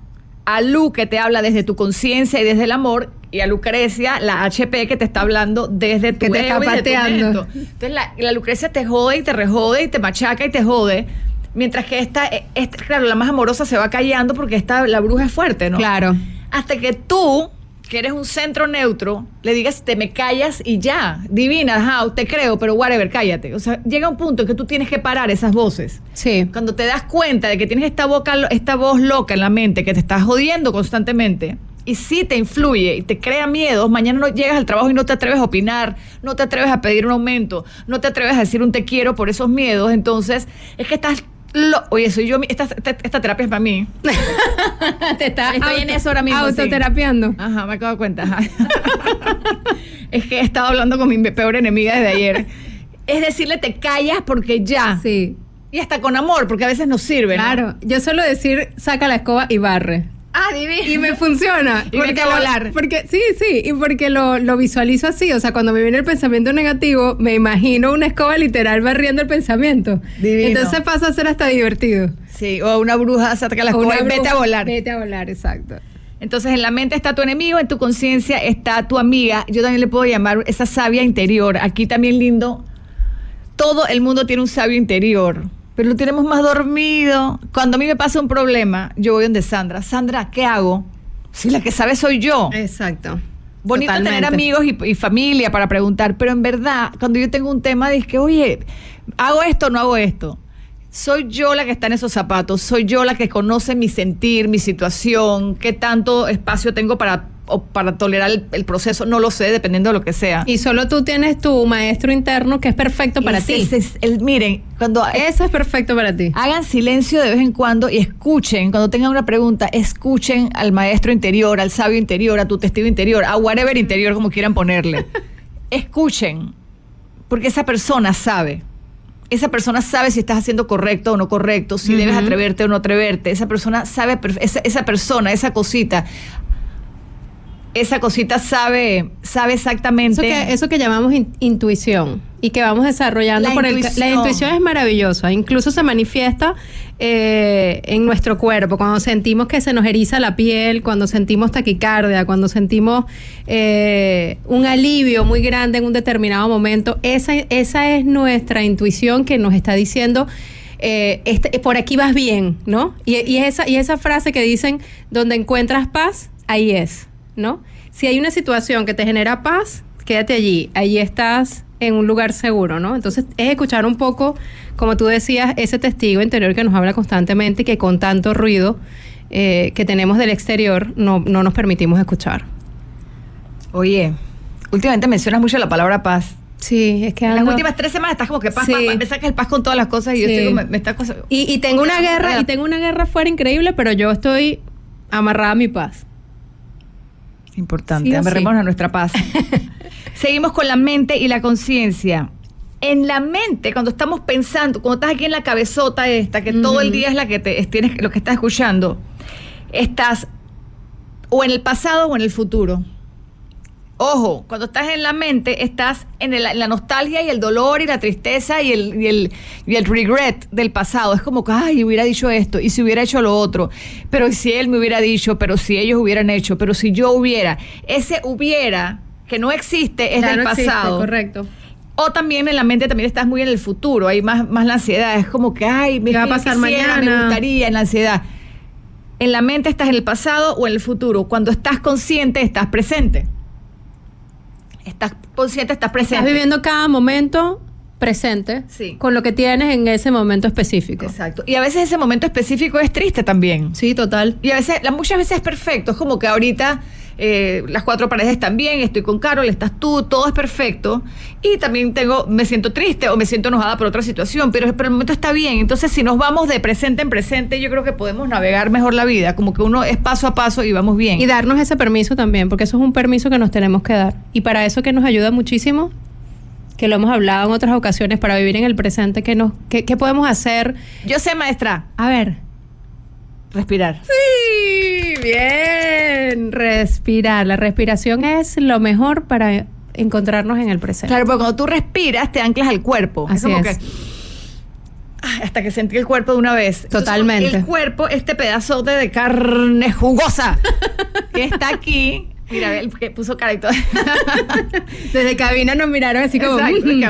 Speaker 2: a Lu que te habla desde tu conciencia y desde el amor y a Lucrecia, la HP que te está hablando desde tu
Speaker 3: que te está pateando.
Speaker 2: Entonces la, Lucrecia te jode y te rejode y te machaca y te jode. Mientras que esta, esta, claro, la más amorosa se va callando porque esta, la bruja es fuerte, ¿no?
Speaker 3: Claro.
Speaker 2: Hasta que tú, que eres un centro neutro, le digas, te me callas y ya, divina, how, te creo, pero whatever, cállate. O sea, llega un punto en que tú tienes que parar esas voces.
Speaker 3: Sí.
Speaker 2: Cuando te das cuenta de que tienes esta, boca, esta voz loca en la mente que te está jodiendo constantemente, y si te influye y te crea miedos, mañana no llegas al trabajo y no te atreves a opinar, no te atreves a pedir un aumento, no te atreves a decir un te quiero por esos miedos, entonces es que estás Oye, soy yo, esta, esta, terapia es para mí.
Speaker 3: te está
Speaker 2: Estoy en eso ahora mismo.
Speaker 3: Autoterapiando.
Speaker 2: Ajá, me acabo de cuenta. es que he estado hablando con mi peor enemiga desde ayer. Es decirle, te callas porque ya.
Speaker 3: Sí.
Speaker 2: Y hasta con amor, porque a veces nos sirve.
Speaker 3: Claro, yo suelo decir, saca la escoba y barre.
Speaker 2: Ah, divino.
Speaker 3: Y me funciona.
Speaker 2: y porque a volar.
Speaker 3: Porque, sí, sí, y porque lo, lo, visualizo así. O sea, cuando me viene el pensamiento negativo, me imagino una escoba literal barriendo el pensamiento.
Speaker 2: Divino.
Speaker 3: Entonces pasa a ser hasta divertido.
Speaker 2: Sí, o una bruja saca la escoba y vete a volar.
Speaker 3: Vete a volar, exacto.
Speaker 2: Entonces en la mente está tu enemigo, en tu conciencia está tu amiga. Yo también le puedo llamar esa sabia interior. Aquí también lindo. Todo el mundo tiene un sabio interior pero lo tenemos más dormido. Cuando a mí me pasa un problema, yo voy donde Sandra. Sandra, ¿qué hago? Si la que sabe soy yo.
Speaker 3: Exacto.
Speaker 2: Bonito tener amigos y, familia para preguntar, pero en verdad, cuando yo tengo un tema, dice que, oye, ¿hago esto o no hago esto? Soy yo la que está en esos zapatos, soy yo la que conoce mi sentir, mi situación, qué tanto espacio tengo para o para tolerar el, proceso, no lo sé, dependiendo de lo que sea.
Speaker 3: Y solo tú tienes tu maestro interno que es perfecto para ti.
Speaker 2: el, miren, cuando...
Speaker 3: Eso es perfecto para ti.
Speaker 2: Hagan silencio de vez en cuando y escuchen, cuando tengan una pregunta, escuchen al maestro interior, al sabio interior, a tu testigo interior, a whatever interior, como quieran ponerle. escuchen, porque esa persona sabe esa persona sabe si estás haciendo correcto o no correcto, si debes atreverte o no atreverte. Esa persona sabe, esa, esa, persona, esa cosita, esa cosita sabe, sabe exactamente.
Speaker 3: Eso que, eso que llamamos intuición y que vamos desarrollando
Speaker 2: la
Speaker 3: por
Speaker 2: intuición.
Speaker 3: la intuición es maravillosa, incluso se manifiesta eh, en nuestro cuerpo, cuando sentimos que se nos eriza la piel, cuando sentimos taquicardia, cuando sentimos eh, un alivio muy grande en un determinado momento, esa, esa es nuestra intuición que nos está diciendo eh, este, por aquí vas bien, ¿no? Y, y, esa, y esa frase que dicen, donde encuentras paz, ahí es. ¿No? Si hay una situación que te genera paz, quédate allí, allí estás en un lugar seguro, ¿no? Entonces es escuchar un poco, como tú decías, ese testigo interior que nos habla constantemente, que con tanto ruido eh, que tenemos del exterior no, no nos permitimos escuchar.
Speaker 2: Oye, últimamente mencionas mucho la palabra paz.
Speaker 3: Sí, es que
Speaker 2: en las últimas tres semanas estás como que paz, me sacas el paz con todas las cosas y yo estoy como, me, está cosa...
Speaker 3: y, y tengo una guerra, y tengo una guerra fuera increíble, pero yo estoy amarrada a mi paz.
Speaker 2: Importante, sí a nuestra paz. Seguimos con la mente y la conciencia. En la mente, cuando estamos pensando, cuando estás aquí en la cabezota esta, que todo el día es la que te tienes lo que estás escuchando, estás o en el pasado o en el futuro. Ojo, cuando estás en la mente, estás en, la nostalgia y el dolor y la tristeza y el, y el, y el regret del pasado. Es como que, ay, hubiera dicho esto y si hubiera hecho lo otro, pero si él me hubiera dicho, pero si ellos hubieran hecho, pero si yo hubiera. Ese hubiera, que no existe, es del pasado.
Speaker 3: correcto.
Speaker 2: O también en la mente también estás muy en el futuro, hay más, más la ansiedad. Es como que, ay,
Speaker 3: me va a pasar mañana?
Speaker 2: Me gustaría en la ansiedad. En la mente estás en el pasado o en el futuro. Cuando estás consciente, estás presente estás consciente, estás presente.
Speaker 3: Estás viviendo cada momento presente
Speaker 2: Sí.
Speaker 3: con lo que tienes en ese momento específico.
Speaker 2: Exacto. Y a veces ese momento específico es triste también.
Speaker 3: Sí, total.
Speaker 2: Y a veces, muchas veces es perfecto. Es como que ahorita eh, las cuatro paredes están bien, estoy con Carol, estás tú, todo es perfecto. Y también tengo, me siento triste o me siento enojada por otra situación, pero, pero el momento está bien. Entonces, si nos vamos de presente en presente, yo creo que podemos navegar mejor la vida. Como que uno es paso a paso y vamos bien.
Speaker 3: Y darnos ese permiso también, porque eso es un permiso que nos tenemos que dar. Y para eso que nos ayuda muchísimo, que lo hemos hablado en otras ocasiones, para vivir en el presente, que nos, qué, qué podemos hacer?
Speaker 2: yo sé, maestra,
Speaker 3: A ver.
Speaker 2: respirar.
Speaker 3: Sí, bien. Respirar. La respiración es lo mejor para encontrarnos en el presente.
Speaker 2: Claro, porque cuando tú respiras, te anclas al cuerpo.
Speaker 3: Así
Speaker 2: como
Speaker 3: es.
Speaker 2: que. Ay, hasta que sentí el cuerpo de una vez. Entonces,
Speaker 3: Totalmente.
Speaker 2: el cuerpo, este pedazote de carne jugosa que está aquí. Mira, que puso cara y todo.
Speaker 3: Desde cabina nos miraron así como.
Speaker 2: Exacto,
Speaker 3: "Mm".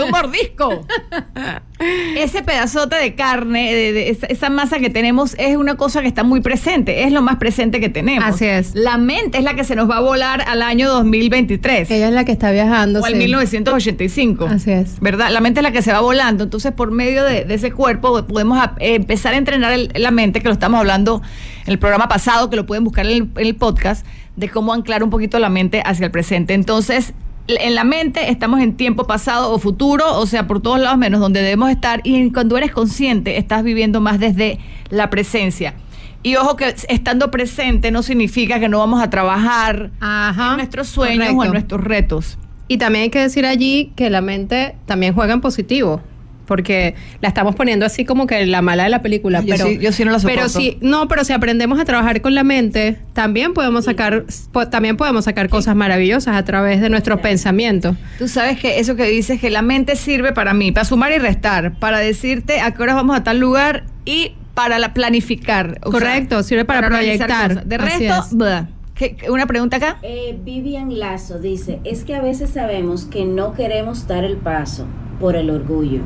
Speaker 2: oh, un mordisco. Ese pedazote de carne, de- de esa, esa masa que tenemos, es una cosa que está muy presente, es lo más presente que tenemos.
Speaker 3: Así es.
Speaker 2: La mente es la que se nos va a volar al año 2023.
Speaker 3: Ella es la que está viajando.
Speaker 2: O al
Speaker 3: sí.
Speaker 2: 1985.
Speaker 3: Así es.
Speaker 2: ¿Verdad? La mente es la que se va volando. Entonces, por medio de, de ese cuerpo, podemos a- eh, empezar a entrenar el- la mente, que lo estamos hablando en el programa pasado, que lo pueden buscar en el, en el podcast, de cómo anclar un poquito la mente hacia el presente. Entonces, en la mente estamos en tiempo pasado o futuro, o sea, por todos lados menos donde debemos estar. Y cuando eres consciente, estás viviendo más desde la presencia. Y ojo que estando presente no significa que no vamos a trabajar
Speaker 3: Ajá.
Speaker 2: en nuestros sueños o en nuestros retos.
Speaker 3: Y también hay que decir allí que la mente también juega en positivo. Porque la estamos poniendo así como que la mala de la película.
Speaker 2: Yo
Speaker 3: pero,
Speaker 2: sí- yo sí no la
Speaker 3: Pero
Speaker 2: soporto.
Speaker 3: si, no, pero si aprendemos a trabajar con la mente, también podemos sacar, po- también podemos sacar cosas maravillosas a través de nuestros pensamientos.
Speaker 2: Tú sabes que eso que dices, que la mente sirve para mí, para sumar y restar, para decirte a qué horas vamos a tal lugar y para la planificar. o
Speaker 3: Correcto, sirve para
Speaker 2: organizar
Speaker 3: proyectar.
Speaker 2: De resto,
Speaker 3: es.
Speaker 2: blah. ¿Qué- qué- una pregunta acá.
Speaker 4: Eh, Vivian Lazo dice, es que a veces sabemos que no queremos dar el paso por el orgullo.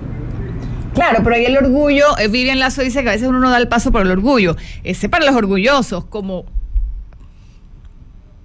Speaker 2: Claro, pero ahí el orgullo, eh, Vivian Lazo dice que a veces uno no da el paso por el orgullo. Ese para los orgullosos, como...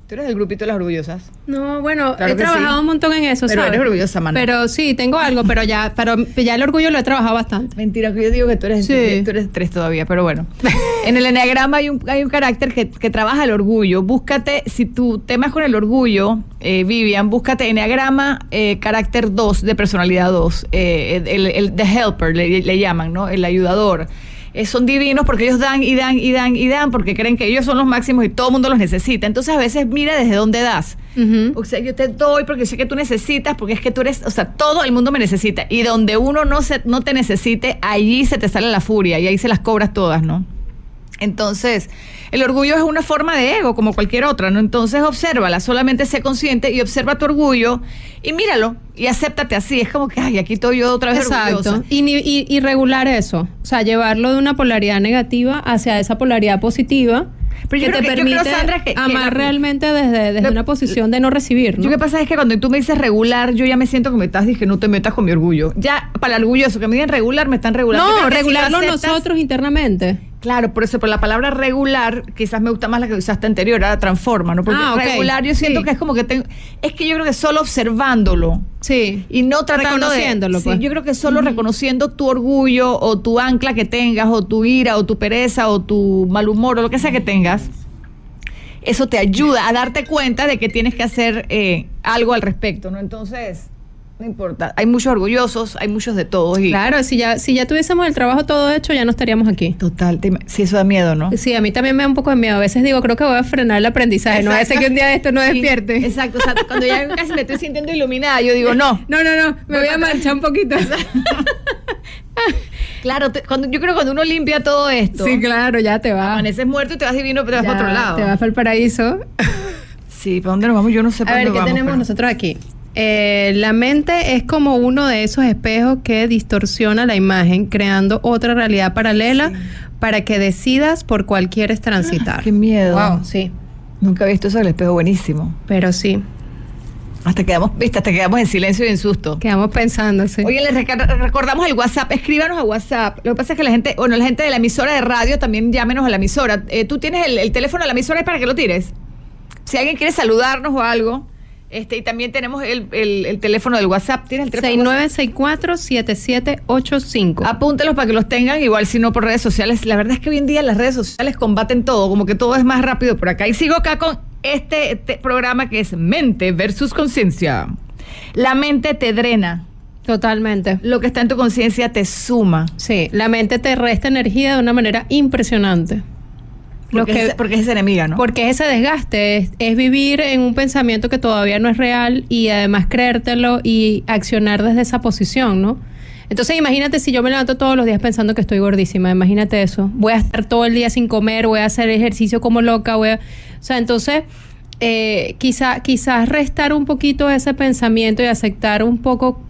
Speaker 2: Tú eres del grupito de las orgullosas.
Speaker 3: No, bueno,
Speaker 2: Claro
Speaker 3: he trabajado
Speaker 2: sí.
Speaker 3: un montón en eso,
Speaker 2: Pero
Speaker 3: ¿sabes?
Speaker 2: eres orgullosa, mana.
Speaker 3: Pero sí, tengo algo, pero ya, pero ya el orgullo lo he trabajado bastante.
Speaker 2: Mentira, que yo digo que tú eres,
Speaker 3: Sí.
Speaker 2: tú eres tres todavía, pero bueno. En el enneagrama hay un, hay un carácter que, que trabaja el orgullo. Búscate, si tu tema es con el orgullo, eh, Vivian, búscate enneagrama eh, carácter 2 de personalidad 2. eh, el, el the helper le, le llaman, ¿no? El ayudador. Eh, son divinos porque ellos dan y dan y dan y dan porque creen que ellos son los máximos y todo el mundo los necesita. Entonces a veces mira desde dónde das.
Speaker 3: Ujú.
Speaker 2: O sea, yo te doy porque sé que tú necesitas, porque es que tú eres, o sea, todo el mundo me necesita. Y donde uno no, se, no te necesite, allí se te sale la furia y ahí se las cobras todas, ¿no? Entonces, el orgullo es una forma de ego, como cualquier otra, ¿no? Entonces, obsérvala, solamente sé consciente y observa tu orgullo y míralo y acéptate así. Es como que, ay, aquí estoy yo otra vez
Speaker 3: Exacto.
Speaker 2: orgullosa.
Speaker 3: Y, y, y regular eso. O sea, llevarlo de una polaridad negativa hacia esa polaridad positiva.
Speaker 2: Pero yo
Speaker 3: que te
Speaker 2: que- creo,
Speaker 3: permite
Speaker 2: Sandra, que-
Speaker 3: amar realmente desde, desde
Speaker 2: Lo-
Speaker 3: una posición de no recibir. ¿no?
Speaker 2: Yo que pasa es que cuando tú me dices regular, yo ya me siento que me estás diciendo no te metas con mi orgullo. Ya, para el orgulloso, que me digan regular, me están regulando.
Speaker 3: No,
Speaker 2: si lo
Speaker 3: regularlo
Speaker 2: aceptas-
Speaker 3: nosotros internamente.
Speaker 2: Claro, por eso, por la palabra regular, quizás me gusta más la que usaste anterior, ahora transforma, ¿no? Porque
Speaker 3: Ah,
Speaker 2: regular yo siento
Speaker 3: sí.
Speaker 2: que es como que tengo, es que yo creo que solo observándolo
Speaker 3: Sí.
Speaker 2: y no tratando de,
Speaker 3: Reconociéndolo,
Speaker 2: sí,
Speaker 3: pues.
Speaker 2: yo creo que solo reconociendo tu orgullo o tu ancla que tengas o tu ira o tu pereza o tu mal humor o lo que sea que tengas, eso te ayuda a darte cuenta de que tienes que hacer eh, algo al respecto, ¿no? Entonces, no importa, hay muchos orgullosos, hay muchos de todos y
Speaker 3: Claro, si ya, si ya tuviésemos el trabajo todo hecho, ya no estaríamos aquí.
Speaker 2: total, te- sí eso da miedo, ¿no?
Speaker 3: Sí, a mí también me da un poco de miedo. A veces digo, creo que voy a frenar el aprendizaje. No va a que un día de esto no
Speaker 2: Sí,
Speaker 3: despierte.
Speaker 2: exacto, o sea, cuando ya casi me estoy sintiendo iluminada, yo digo, no.
Speaker 3: No, no, no, me voy a manchar un poquito.
Speaker 2: Claro, te- cuando, yo creo que cuando uno limpia todo esto,
Speaker 3: Sí, claro, ya te va.
Speaker 2: amaneces muerto y te vas divino, pero te vas para otro lado.
Speaker 3: Te vas para el paraíso.
Speaker 2: Sí, ¿para dónde nos vamos? Yo no sé
Speaker 3: A
Speaker 2: para
Speaker 3: ver,
Speaker 2: dónde
Speaker 3: ¿qué
Speaker 2: vamos.
Speaker 3: tenemos
Speaker 2: pero-
Speaker 3: nosotros aquí? Eh, la mente es como uno de esos espejos que distorsiona la imagen, creando otra realidad paralela para que decidas por cuál quieres transitar.
Speaker 2: Qué miedo.
Speaker 3: Wow, sí,
Speaker 2: Nunca he visto eso del espejo, buenísimo.
Speaker 3: pero sí,
Speaker 2: Hasta quedamos, viste, hasta quedamos en silencio y en susto.
Speaker 3: quedamos pensando, sí.
Speaker 2: Oye, les recordamos el WhatsApp, escríbanos a WhatsApp. Lo que pasa es que la gente, bueno, la gente de la emisora de radio también llámenos a la emisora. Eh, Tú tienes el, el teléfono de la emisora es para que lo tires. Si alguien quiere saludarnos o algo, Este, y también tenemos el, el, teléfono del WhatsApp. ¿Tienes el teléfono?
Speaker 3: 6964-7785.
Speaker 2: Apúntelos para que los tengan, igual si no por redes sociales. La verdad es que hoy en día las redes sociales combaten todo, como que todo es más rápido por acá. Y sigo acá con este, este programa que es mente versus conciencia. La mente te drena.
Speaker 3: Totalmente.
Speaker 2: Lo que está en tu conciencia te suma.
Speaker 3: Sí, la mente te resta energía de una manera impresionante.
Speaker 2: Porque, es, porque es esa enemiga, ¿no?
Speaker 3: Porque ese desgaste, es, vivir en un pensamiento que todavía no es real y además creértelo y accionar desde esa posición, ¿no? Entonces imagínate si yo me levanto todos los días pensando que estoy gordísima, imagínate eso. Voy a estar todo el día sin comer, voy a hacer ejercicio como loca, voy a... O sea, entonces eh, quizá, quizás restar un poquito ese pensamiento y aceptar un poco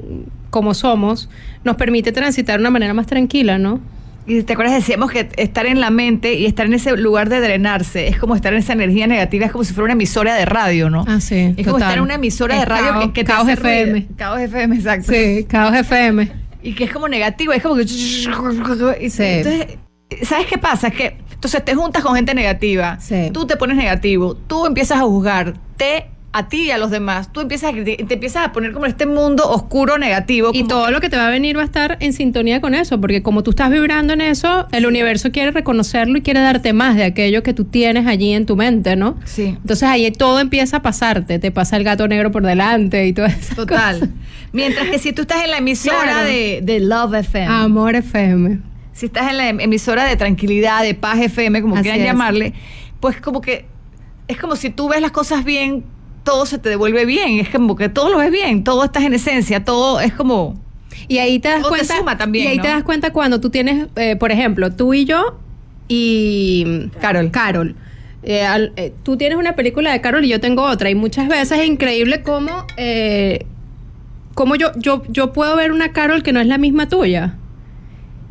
Speaker 3: como somos nos permite transitar de una manera más tranquila, ¿no?
Speaker 2: Y te acuerdas, decíamos que estar en la mente y estar en ese lugar de drenarse es como estar en esa energía negativa, es como si fuera una emisora de radio, ¿no?
Speaker 3: Ah, sí.
Speaker 2: Es como estar en una emisora de radio
Speaker 3: caos,
Speaker 2: que,
Speaker 3: que Caos FM.
Speaker 2: Caos FM, exacto.
Speaker 3: Sí, Caos FM.
Speaker 2: Y que es como negativo, es como que. Sí. Entonces, ¿sabes qué pasa? Es que entonces te juntas con gente negativa, sí. tú te pones negativo, tú empiezas a juzgar, te a ti y a los demás, tú empiezas a, te, empiezas a poner como este mundo oscuro, negativo.
Speaker 3: Y todo lo que te va a venir va a estar en sintonía con eso, porque como tú estás vibrando en eso, el universo quiere reconocerlo y quiere darte más de aquello que tú tienes allí en tu mente, ¿no?
Speaker 2: Sí.
Speaker 3: Entonces ahí todo empieza a pasarte, te pasa el gato negro por delante y todo eso.
Speaker 2: Total. Mientras que si tú estás en la emisora de, de, Love FM.
Speaker 3: Amor FM.
Speaker 2: Si estás en la emisora de tranquilidad, de paz FM, como quieran llamarle, pues como que es como si tú ves las cosas bien todo se te devuelve bien. Es como que todo lo ves bien, todo estás en esencia, todo es como.
Speaker 3: Y ahí te das cuenta.
Speaker 2: también,
Speaker 3: y ahí te das cuenta cuando tú tienes, eh, por ejemplo, tú y yo y
Speaker 2: Carol.
Speaker 3: Carol. Eh, eh, tú tienes una película de Carol y yo tengo otra. Y muchas veces es increíble cómo, cómo yo, yo, yo puedo ver una Carol que no es la misma tuya.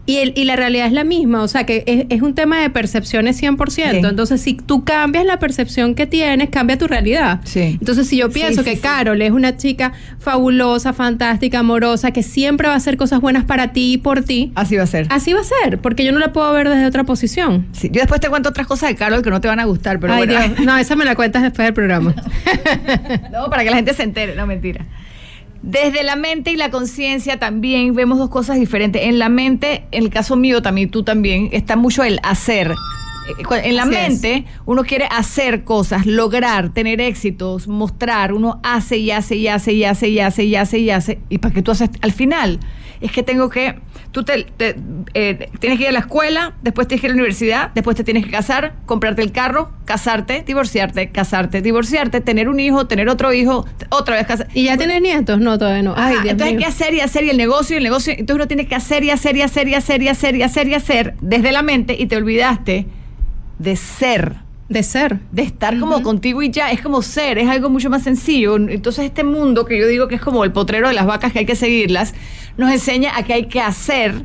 Speaker 3: Y, el, y la realidad es la misma, o sea que es, es un tema de percepciones 100%. Entonces, si tú cambias la percepción que tienes, cambia tu realidad.
Speaker 2: Sí.
Speaker 3: Entonces, si yo pienso que Carol es una chica fabulosa, fantástica, amorosa, que siempre va a hacer cosas buenas para ti y por ti.
Speaker 2: Así va a ser.
Speaker 3: Así va a ser, porque yo no la puedo ver desde otra posición.
Speaker 2: Sí. Yo después te cuento otras cosas de Carol que no te van a gustar, pero
Speaker 3: Ay,
Speaker 2: bueno.
Speaker 3: Dios. No, esa me la cuentas después del programa.
Speaker 2: no, para que la gente se entere, no mentira. Desde la mente y la conciencia también vemos dos cosas diferentes. En la mente, en el caso mío también, tú también, está mucho el hacer. En la
Speaker 3: Así
Speaker 2: mente,
Speaker 3: es.
Speaker 2: uno quiere hacer cosas, lograr, tener éxitos, mostrar. Uno hace y hace y hace y hace y hace y hace y hace. ¿Y para qué tú haces? Al final, es que tengo que. Tú te, te, eh, tienes que ir a la escuela, después tienes que ir a la universidad, después te tienes que casar, comprarte el carro, casarte, divorciarte, casarte, divorciarte, tener un hijo, tener otro hijo, otra vez casar.
Speaker 3: ¿Y ya tienes nietos? No, todavía no. Ay,
Speaker 2: Ah,
Speaker 3: Dios
Speaker 2: entonces
Speaker 3: mío.
Speaker 2: hay que hacer y hacer y el negocio y el negocio. Entonces uno tiene que hacer y hacer y hacer y hacer y hacer y hacer y hacer desde la mente y te olvidaste de ser,
Speaker 3: De ser.
Speaker 2: de estar como contigo y ya. Es como ser, es algo mucho más sencillo. Entonces este mundo que yo digo que es como el potrero de las vacas que hay que seguirlas, nos enseña a que hay que hacer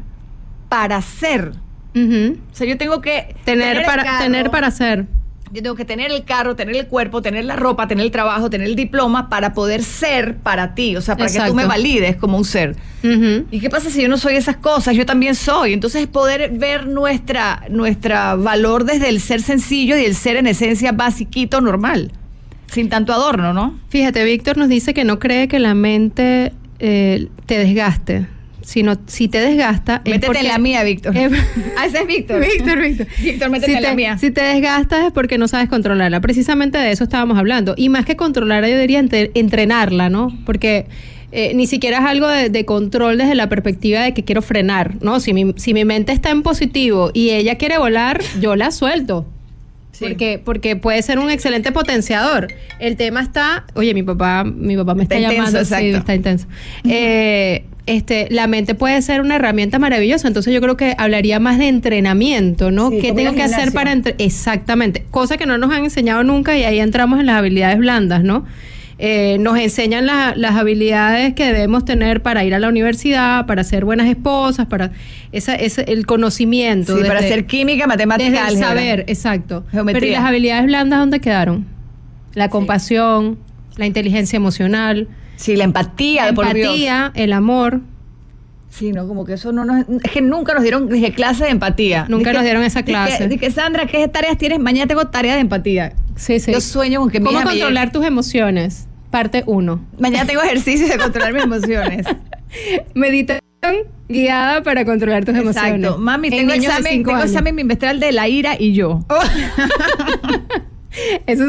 Speaker 2: para ser. O sea, yo tengo que
Speaker 3: Tener, para,
Speaker 2: carro,
Speaker 3: tener para ser.
Speaker 2: Yo tengo que tener el carro, tener el cuerpo, tener la ropa, tener el trabajo, tener el diploma para poder ser para ti, o sea, para que tú me valides como un ser. ¿Y qué pasa si yo no soy esas cosas? Yo también soy. Entonces es poder ver nuestra, nuestra valor desde el ser sencillo y el ser en esencia basiquito, normal. Sin tanto adorno, ¿no?
Speaker 3: Fíjate, Víctor nos dice que no cree que la mente eh, te desgaste, sino si te desgasta es
Speaker 2: Métete
Speaker 3: porque-
Speaker 2: en la mía, Víctor.
Speaker 3: Eh,
Speaker 2: ah, ese es Víctor.
Speaker 3: Víctor, Víctor.
Speaker 2: Víctor, métete
Speaker 3: si
Speaker 2: en la mía.
Speaker 3: Si te desgastas es porque no sabes controlarla. Precisamente de eso estábamos hablando. Y más que controlarla, yo diría entre- entrenarla, ¿no? Porque eh, ni siquiera es algo de, de control desde la perspectiva de que quiero frenar, ¿no? Si mi, si mi mente está en positivo y ella quiere volar, yo la suelto.
Speaker 2: Sí.
Speaker 3: Porque, porque puede ser un excelente potenciador. El tema está, oye, mi papá, mi papá me
Speaker 2: Está
Speaker 3: está,
Speaker 2: intenso,
Speaker 3: llamando, sí,
Speaker 2: exacto.
Speaker 3: está intenso. Eh, este, la mente puede ser una herramienta maravillosa. Entonces yo creo que hablaría más de entrenamiento, ¿no?
Speaker 2: Sí,
Speaker 3: ¿Qué tengo que hacer para entre exactamente? Cosa que no nos han enseñado nunca y ahí entramos en las habilidades blandas, ¿no? Eh, nos enseñan la- las habilidades que debemos tener para ir a la universidad, para ser buenas esposas, para esa, ese, el conocimiento.
Speaker 2: Sí, para hacer química, matemática,
Speaker 3: desde el saber, exacto.
Speaker 2: Geometría.
Speaker 3: Pero ¿y las habilidades blandas dónde quedaron? La compasión, la inteligencia emocional,
Speaker 2: Sí, la empatía,
Speaker 3: la
Speaker 2: por Dios.
Speaker 3: empatía, el amor.
Speaker 2: Sí, no, como que eso no nos... Es que nunca nos dieron dije, clase de empatía.
Speaker 3: Nunca
Speaker 2: Dije-
Speaker 3: nos dieron esa clase.
Speaker 2: Dije, Sandra, ¿qué tareas tienes? Mañana tengo tarea de empatía.
Speaker 3: Sí, sí.
Speaker 2: Yo sueño con que mi
Speaker 3: ¿Cómo
Speaker 2: hija me
Speaker 3: controlar tus emociones? parte 1.
Speaker 2: Mañana tengo ejercicio de controlar mis emociones.
Speaker 3: Meditación guiada para controlar tus emociones.
Speaker 2: Exacto. Mami, tengo examen, tengo examen bimestral de la ira y yo. Oh.
Speaker 3: Eso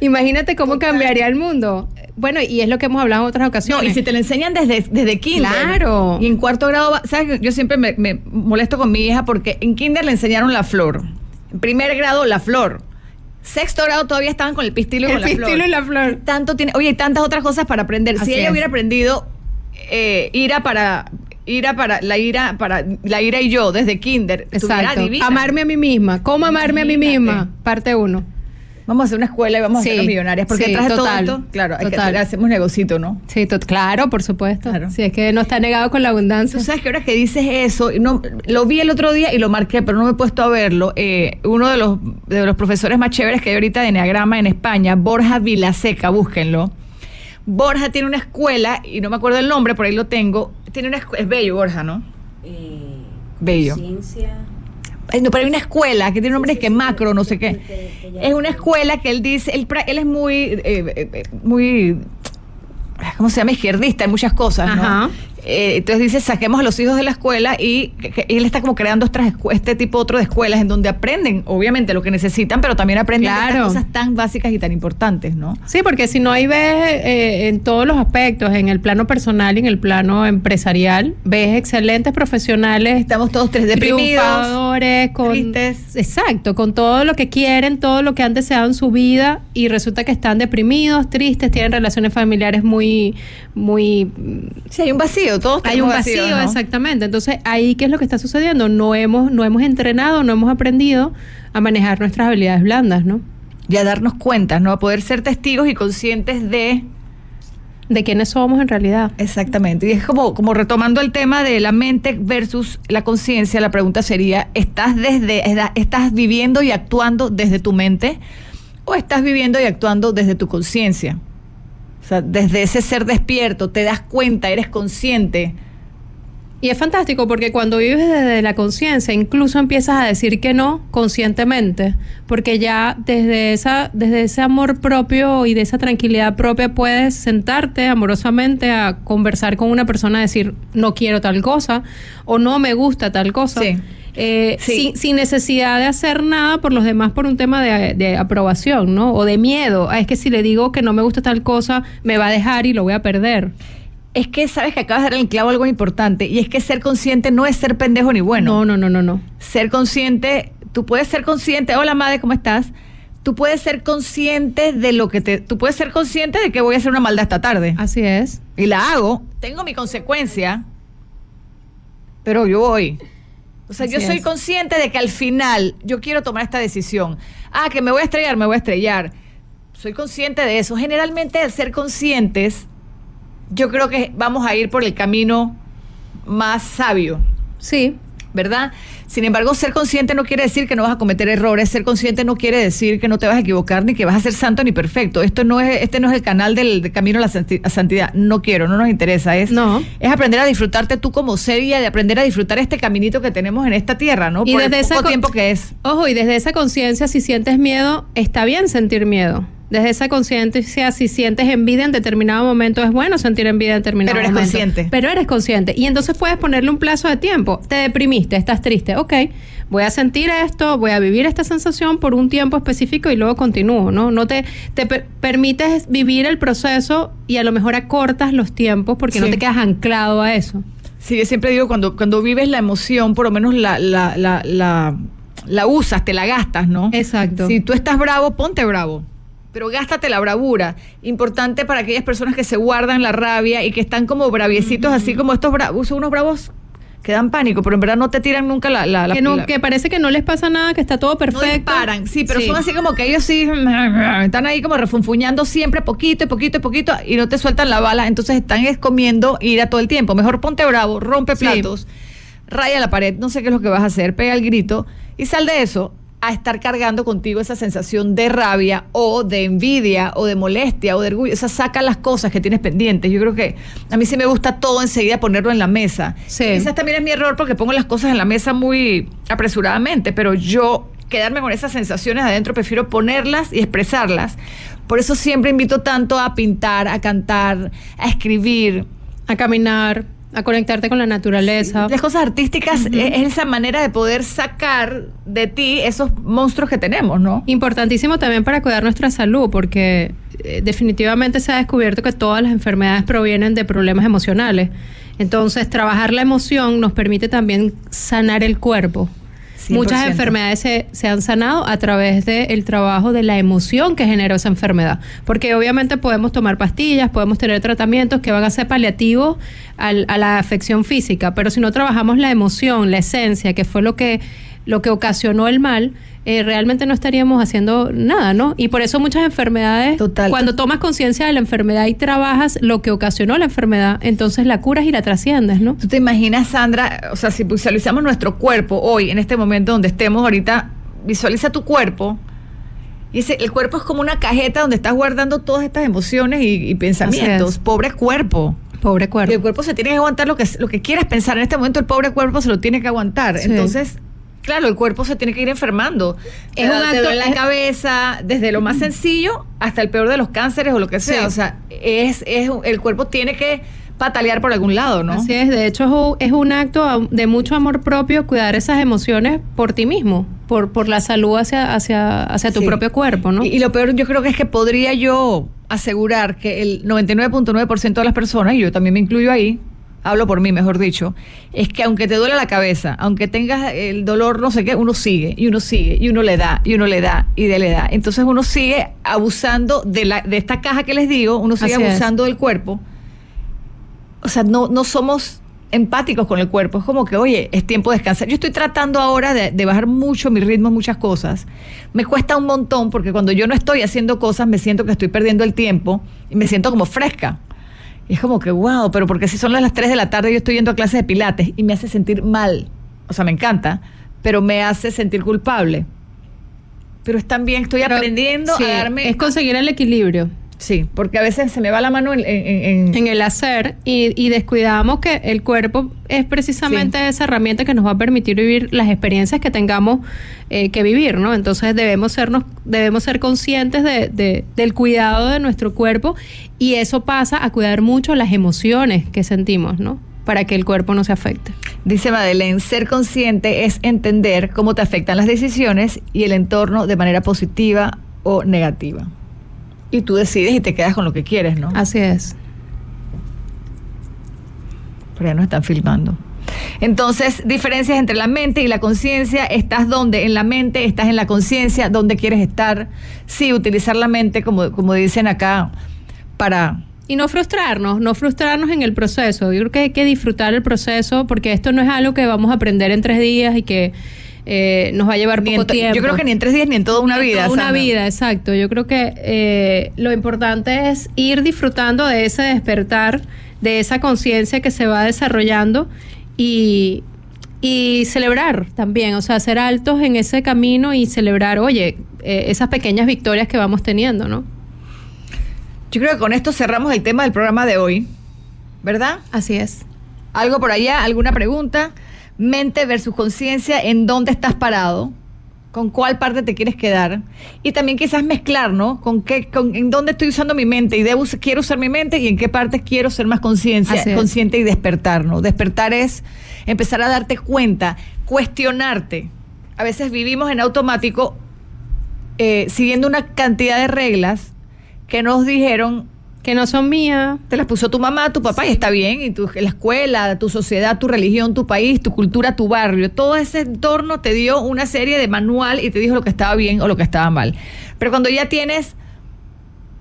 Speaker 3: imagínate cómo cambiaría el mundo. Bueno, y es lo que hemos hablado en otras ocasiones.
Speaker 2: No, y si te lo enseñan desde, desde kinder. Claro. Y en cuarto grado, ¿sabes? Yo siempre me, me molesto con mi hija porque en kinder le enseñaron la flor. En primer grado, la flor. Sexto grado todavía estaban con el pistilo y con la flor. El
Speaker 3: pistilo y la flor.
Speaker 2: Tanto tiene, oye, hay tantas otras cosas para aprender. si ella hubiera aprendido eh, ira para ira para la ira para la ira y yo desde kinder,
Speaker 3: Exacto. Amarme a mí misma. ¿Cómo amarme a mí misma? Parte uno
Speaker 2: vamos a hacer una escuela y vamos a ser millonarias. Porque detrás de todo esto, claro, hay que hacemos negocito, ¿no?
Speaker 3: Sí, claro, por supuesto. Claro. Sí, es que no está negado con la abundancia.
Speaker 2: Tú sabes que ahora que dices eso, no, lo vi el otro día y lo marqué, pero no me he puesto a verlo. Eh, uno de los, de los profesores más chéveres que hay ahorita de Enneagrama en España, Borja Vilaseca, búsquenlo. Borja tiene una escuela, y no me acuerdo el nombre, por ahí lo tengo. Tiene una es bello, Borja, ¿no? Eh, bello. Ciencia no, pero hay una escuela que tiene un nombre que macro, no sé qué. Es una escuela que él dice, él, él es muy, eh, eh, muy, ¿cómo se llama? Izquierdista en muchas cosas, ¿no? Eh, entonces dice, saquemos a los hijos de la escuela y, él está como creando este tipo otro de escuelas en donde aprenden, obviamente, lo que necesitan, pero también aprenden cosas tan básicas y tan importantes, ¿no?
Speaker 3: Sí, porque si no ahí ves eh, en todos los aspectos, en el plano personal y en el plano empresarial, ves excelentes profesionales.
Speaker 2: Estamos todos tres deprimidos,
Speaker 3: con, tristes. Exacto, con todo lo que quieren, todo lo que han deseado en su vida y resulta que están deprimidos, tristes, tienen relaciones familiares muy, muy...
Speaker 2: Sí, hay un vacío
Speaker 3: hay un vacío, exactamente. Entonces, ahí qué es lo que está sucediendo? No hemos, no hemos entrenado, no hemos aprendido a manejar nuestras habilidades blandas, ¿no?
Speaker 2: Y a darnos cuenta, ¿no? A poder ser testigos y conscientes de
Speaker 3: de quiénes somos en realidad.
Speaker 2: Exactamente. Y es como, como retomando el tema de la mente versus la conciencia, la pregunta sería, ¿estás desde, estás viviendo y actuando desde tu mente o estás viviendo y actuando desde tu conciencia? Sea, desde ese ser despierto te das cuenta, eres consciente.
Speaker 3: Y es fantástico porque cuando vives desde la conciencia, incluso empiezas a decir que no conscientemente, porque ya desde esa, desde ese amor propio y de esa tranquilidad propia puedes sentarte amorosamente a conversar con una persona, a decir no quiero tal cosa o no me gusta tal cosa. Sí. Eh, sin, necesidad de hacer nada por los demás por un tema de, aprobación, ¿no? O de miedo. Ah, es que si le digo que no me gusta tal cosa, me va a dejar y lo voy a perder.
Speaker 2: Es que sabes que acabas de dar el clavo algo importante y es que ser consciente no es ser pendejo ni bueno.
Speaker 3: No, no, no, no, no.
Speaker 2: Ser consciente, tú puedes ser consciente, hola madre, ¿cómo estás? Tú puedes ser consciente de lo que te, tú puedes ser consciente de que voy a hacer una maldad esta tarde.
Speaker 3: Así es.
Speaker 2: Y la hago, tengo mi consecuencia, pero yo voy. O sea, yo soy consciente de que al final yo quiero tomar esta decisión. Ah, que me voy a estrellar, me voy a estrellar. Soy consciente de eso. Generalmente al ser conscientes, yo creo que vamos a ir por el camino más sabio.
Speaker 3: Sí.
Speaker 2: ¿Verdad? Sin embargo, ser consciente no quiere decir que no vas a cometer errores, ser consciente no quiere decir que no te vas a equivocar ni que vas a ser santo ni perfecto. Esto no es este no es el canal del, camino a la santidad. No quiero, no nos interesa, es
Speaker 3: no.
Speaker 2: es aprender a disfrutarte tú como ser y de aprender a disfrutar este caminito que tenemos en esta tierra, ¿no?
Speaker 3: Y Por desde el poco tiempo que es. Ojo, y desde esa conciencia si sientes miedo, está bien sentir miedo desde esa conciencia, si sientes envidia en determinado momento, es bueno sentir envidia en determinado momento.
Speaker 2: Pero eres consciente.
Speaker 3: Pero eres consciente. Y entonces puedes ponerle un plazo de tiempo. Te deprimiste, estás triste. Ok, voy a sentir esto, voy a vivir esta sensación por un tiempo específico y luego continúo, ¿no? No te, te permites vivir el proceso y a lo mejor acortas los tiempos porque no te quedas anclado a eso.
Speaker 2: Sí, yo siempre digo, cuando, cuando vives la emoción, por lo menos la, la, la, la, la usas, te la gastas, ¿no?
Speaker 3: Exacto.
Speaker 2: Si tú estás bravo, ponte bravo pero gástate la bravura. Importante para aquellas personas que se guardan la rabia y que están como braviecitos, así como estos bravos, unos bravos que dan pánico, pero en verdad no te tiran nunca la... la,
Speaker 3: que, no, que parece que no les pasa nada, que está todo perfecto.
Speaker 2: No paran, sí, pero son así como que ellos sí están ahí como refunfuñando siempre poquito y poquito y poquito y no te sueltan la bala, entonces están escomiendo ira todo el tiempo. Mejor ponte bravo, rompe platos, raya la pared, no sé qué es lo que vas a hacer, pega el grito y sal de eso a estar cargando contigo esa sensación de rabia o de envidia o de molestia o de orgullo. O sea, saca las cosas que tienes pendientes. Yo creo que a mí sí me gusta todo enseguida ponerlo en la mesa.
Speaker 3: Sí.
Speaker 2: Quizás también es mi error porque pongo las cosas en la mesa muy apresuradamente, pero yo quedarme con esas sensaciones adentro prefiero ponerlas y expresarlas Por eso siempre invito tanto a pintar, a cantar, a escribir.
Speaker 3: A caminar, a conectarte con la naturaleza.
Speaker 2: Las cosas artísticas es esa manera de poder sacar de ti esos monstruos que tenemos, ¿no?
Speaker 3: Importantísimo también para cuidar nuestra salud, porque eh, definitivamente se ha descubierto que todas las enfermedades provienen de problemas emocionales. Entonces, trabajar la emoción nos permite también sanar el cuerpo. Muchas enfermedades se, se, han sanado a través del trabajo de la emoción que generó esa enfermedad. Porque obviamente podemos tomar pastillas, podemos tener tratamientos que van a ser paliativos al, a la afección física, pero si no trabajamos la emoción, la esencia, que fue lo que, lo que ocasionó el mal, eh, realmente no estaríamos haciendo nada, ¿no? Y por eso muchas enfermedades, cuando tomas conciencia de la enfermedad y trabajas lo que ocasionó la enfermedad, entonces la curas y la trasciendes, ¿no?
Speaker 2: ¿Tú te imaginas, Sandra, o sea, si visualizamos nuestro cuerpo hoy, en este momento donde estemos ahorita, visualiza tu cuerpo. Y ese, el cuerpo es como una cajeta donde estás guardando todas estas emociones y, pensamientos. Pobre cuerpo.
Speaker 3: Pobre cuerpo.
Speaker 2: Y el cuerpo se tiene que aguantar lo que, lo que quieras pensar. En este momento el pobre cuerpo se lo tiene que aguantar. Entonces, claro, el cuerpo se tiene que ir enfermando. Es un acto en la cabeza, desde lo más sencillo hasta el peor de los cánceres o lo que sea. O sea, es, es, el cuerpo tiene que patalear por algún lado, ¿no?
Speaker 3: Así es, de hecho es un acto de mucho amor propio cuidar esas emociones por ti mismo, por, por la salud hacia, hacia, hacia tu propio cuerpo, ¿no?
Speaker 2: Y, y, lo peor yo creo que es que podría yo asegurar que el 99.9% de las personas, y yo también me incluyo ahí, hablo por mí, mejor dicho, es que aunque te duele la cabeza, aunque tengas el dolor, no sé qué, uno sigue, y uno sigue, y uno le da, y uno le da, y de le da. Entonces uno sigue abusando de, la, de esta caja que les digo, uno sigue abusando del cuerpo. O sea, no, no somos empáticos con el cuerpo. Es como que, oye, es tiempo de descansar. Yo estoy tratando ahora de, de, bajar mucho mi ritmo muchas cosas. Me cuesta un montón porque cuando yo no estoy haciendo cosas me siento que estoy perdiendo el tiempo y me siento como fresca. Y es como que, wow, pero porque si son las 3 de la tarde yo estoy yendo a clases de pilates y me hace sentir mal. O sea, me encanta, pero me hace sentir culpable. Pero es también, estoy aprendiendo a darme...
Speaker 3: Es conseguir el equilibrio.
Speaker 2: Sí, porque a veces se me va la mano en,
Speaker 3: en, el hacer y, descuidamos que el cuerpo es precisamente esa herramienta que nos va a permitir vivir las experiencias que tengamos eh, que vivir, ¿no? Entonces debemos sernos, debemos ser conscientes de, del cuidado de nuestro cuerpo y eso pasa a cuidar mucho las emociones que sentimos, ¿no? Para que el cuerpo no se afecte.
Speaker 2: Dice Madeleine, ser consciente es entender cómo te afectan las decisiones y el entorno de manera positiva o negativa y tú decides y te quedas con lo que quieres, ¿no?
Speaker 3: Así es.
Speaker 2: Pero ya no están filmando. Entonces, diferencias entre la mente y la conciencia. ¿Estás donde? En la mente, estás en la conciencia, ¿dónde quieres estar? Sí, utilizar la mente, como, como dicen acá, para...
Speaker 3: Y no frustrarnos, no frustrarnos en el proceso. Yo creo que hay que disfrutar el proceso porque esto no es algo que vamos a aprender en tres días y que eh, nos va a llevar poco tiempo.
Speaker 2: Yo creo que ni en tres días ni en toda una vida.
Speaker 3: Toda una vida, exacto. Yo creo que eh, lo importante es ir disfrutando de ese despertar, de esa conciencia que se va desarrollando y, y celebrar también, o sea, ser altos en ese camino y celebrar, oye, eh, esas pequeñas victorias que vamos teniendo, ¿no?
Speaker 2: Yo creo que con esto cerramos el tema del programa de hoy, ¿verdad?
Speaker 3: Así es.
Speaker 2: ¿Algo por allá? ¿Alguna pregunta? Mente versus conciencia, en dónde estás parado, con cuál parte te quieres quedar y también quizás mezclar, ¿no? Con qué, con, en dónde estoy usando mi mente y debo, quiero usar mi mente y en qué parte quiero ser más conciencia, consciente y despertar, ¿no? Despertar es empezar a darte cuenta, cuestionarte. A veces vivimos en automático eh, siguiendo una cantidad de reglas que nos dijeron
Speaker 3: que no son mías.
Speaker 2: Te las puso tu mamá, tu papá y está bien. Y tu, la escuela, tu sociedad, tu religión, tu país, tu cultura, tu barrio. Todo ese entorno te dio una serie de manual y te dijo lo que estaba bien o lo que estaba mal. Pero cuando ya tienes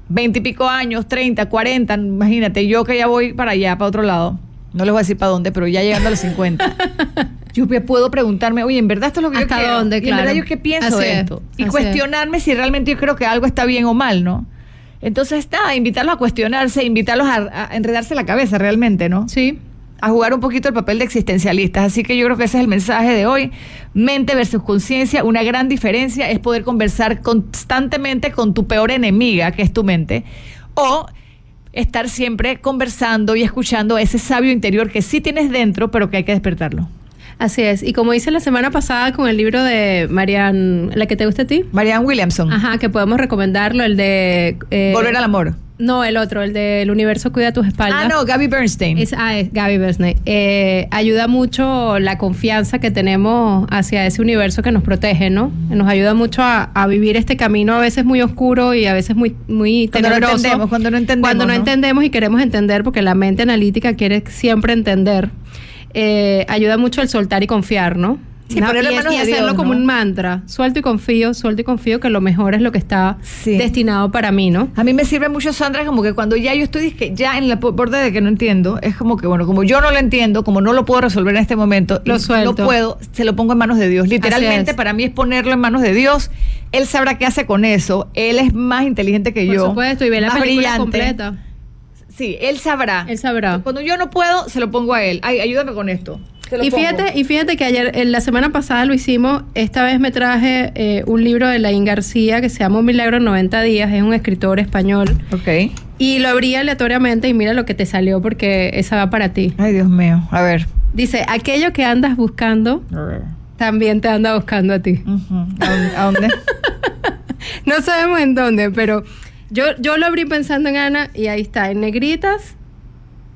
Speaker 2: veintipico años, treinta, cuarenta, imagínate, yo que ya voy para allá, para otro lado. No les voy a decir para dónde, pero ya llegando a los 50. yo puedo preguntarme, oye, ¿en verdad esto es lo que yo quiero?
Speaker 3: dónde,
Speaker 2: ¿En verdad yo qué pienso de esto? Y cuestionarme si realmente yo creo que algo está bien o mal, ¿no? Entonces está, invitarlos a cuestionarse, invitarlos a, enredarse la cabeza realmente, ¿no?
Speaker 3: Sí
Speaker 2: a jugar un poquito el papel de existencialistas. Así que yo creo que ese es el mensaje de hoy. Mente versus conciencia. Una gran diferencia es poder conversar constantemente con tu peor enemiga, que es tu mente, o estar siempre conversando y escuchando a ese sabio interior que sí tienes dentro, pero que hay que despertarlo.
Speaker 3: Así es. Y como hice la semana pasada con el libro de Marianne, la que te gusta a ti.
Speaker 2: Marianne Williamson.
Speaker 3: Ajá, que podemos recomendarlo, el de...
Speaker 2: Eh, Volver al amor.
Speaker 3: No, el otro, el del universo cuida tus espaldas.
Speaker 2: Ah, no, Gaby Bernstein.
Speaker 3: Es, ah, es Gaby Bernstein. Eh, ayuda mucho la confianza que tenemos hacia ese universo que nos protege, ¿no? Nos ayuda mucho a, vivir este camino a veces muy oscuro y a veces muy, muy
Speaker 2: cuando No entendemos, cuando no entendemos.
Speaker 3: Cuando no, entendemos y queremos entender, porque la mente analítica quiere siempre entender. Eh, ayuda mucho el soltar y confiar, ¿no?
Speaker 2: Sí, ponerlo
Speaker 3: y, hacerlo como un mantra. Suelto y confío, suelto y confío que lo mejor es lo que está destinado para mí, ¿no?
Speaker 2: A mí me sirve mucho, Sandra, como que cuando ya yo estoy que ya en la borde de que no entiendo, es como que, bueno, como yo no lo entiendo, como no lo puedo resolver en este momento,
Speaker 3: lo suelto.
Speaker 2: no puedo, se lo pongo en manos de Dios. Literalmente, para mí es ponerlo en manos de Dios. Él sabrá qué hace con eso. Él es más inteligente que yo.
Speaker 3: Por supuesto, y ve la película completa.
Speaker 2: Sí, él sabrá.
Speaker 3: Él sabrá.
Speaker 2: Cuando yo no puedo, se lo pongo a él. Ay, ayúdame con esto.
Speaker 3: Y fíjate, y fíjate que ayer, en la semana pasada lo hicimos, esta vez me traje eh, un libro de Laín García que se llama Un milagro en 90 días, es un escritor español.
Speaker 2: Ok.
Speaker 3: Y lo abrí aleatoriamente y mira lo que te salió porque esa va para ti.
Speaker 2: Ay, Dios mío, a ver.
Speaker 3: Dice, aquello que andas buscando, también te anda buscando a ti.
Speaker 2: ¿A dónde?
Speaker 3: no sabemos en dónde, pero yo, yo lo abrí pensando en Ana y ahí está, en negritas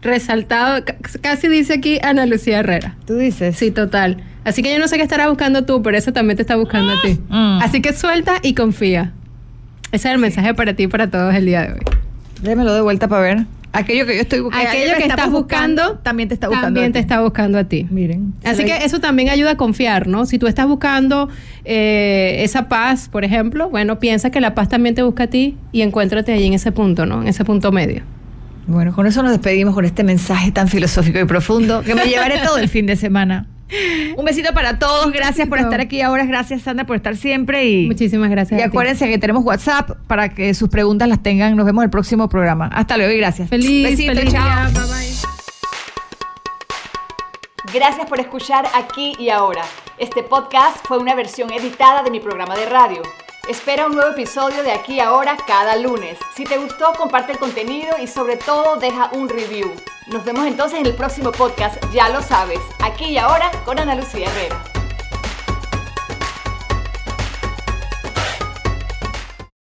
Speaker 3: resaltado, casi dice aquí Ana Lucía Herrera.
Speaker 2: ¿Tú dices?
Speaker 3: Sí, total. Así que yo no sé qué estará buscando tú, pero eso también te está buscando a ti. Mm. Así que suelta y confía. Ese es el mensaje para ti y para todos el día de hoy.
Speaker 2: Démelo de vuelta para ver. Aquello que yo estoy buscando.
Speaker 3: Aquello que estás buscando,
Speaker 2: también te está buscando.
Speaker 3: También te está buscando a ti.
Speaker 2: Miren.
Speaker 3: Así que eso también ayuda a confiar, ¿no? Si tú estás buscando eh, esa paz, por ejemplo, bueno, piensa que la paz también te busca a ti y encuéntrate allí en ese punto, ¿no? En ese punto medio.
Speaker 2: Bueno, con eso nos despedimos con este mensaje tan filosófico y profundo que me llevaré todo el fin de semana. Un besito para todos, gracias por estar aquí ahora, gracias Sandra por estar siempre y
Speaker 3: muchísimas gracias.
Speaker 2: Y acuérdense que tenemos WhatsApp para que sus preguntas las tengan. Nos vemos en el próximo programa. Hasta luego y gracias.
Speaker 3: Feliz, besito, feliz chao. Bye
Speaker 1: bye. Gracias por escuchar aquí y ahora. Este podcast fue una versión editada de mi programa de radio. Espera un nuevo episodio de aquí ahora cada lunes. Si te gustó, comparte el contenido y sobre todo deja un review. Nos vemos entonces en el próximo podcast, ya lo sabes, aquí y ahora con Ana Lucía Herrera.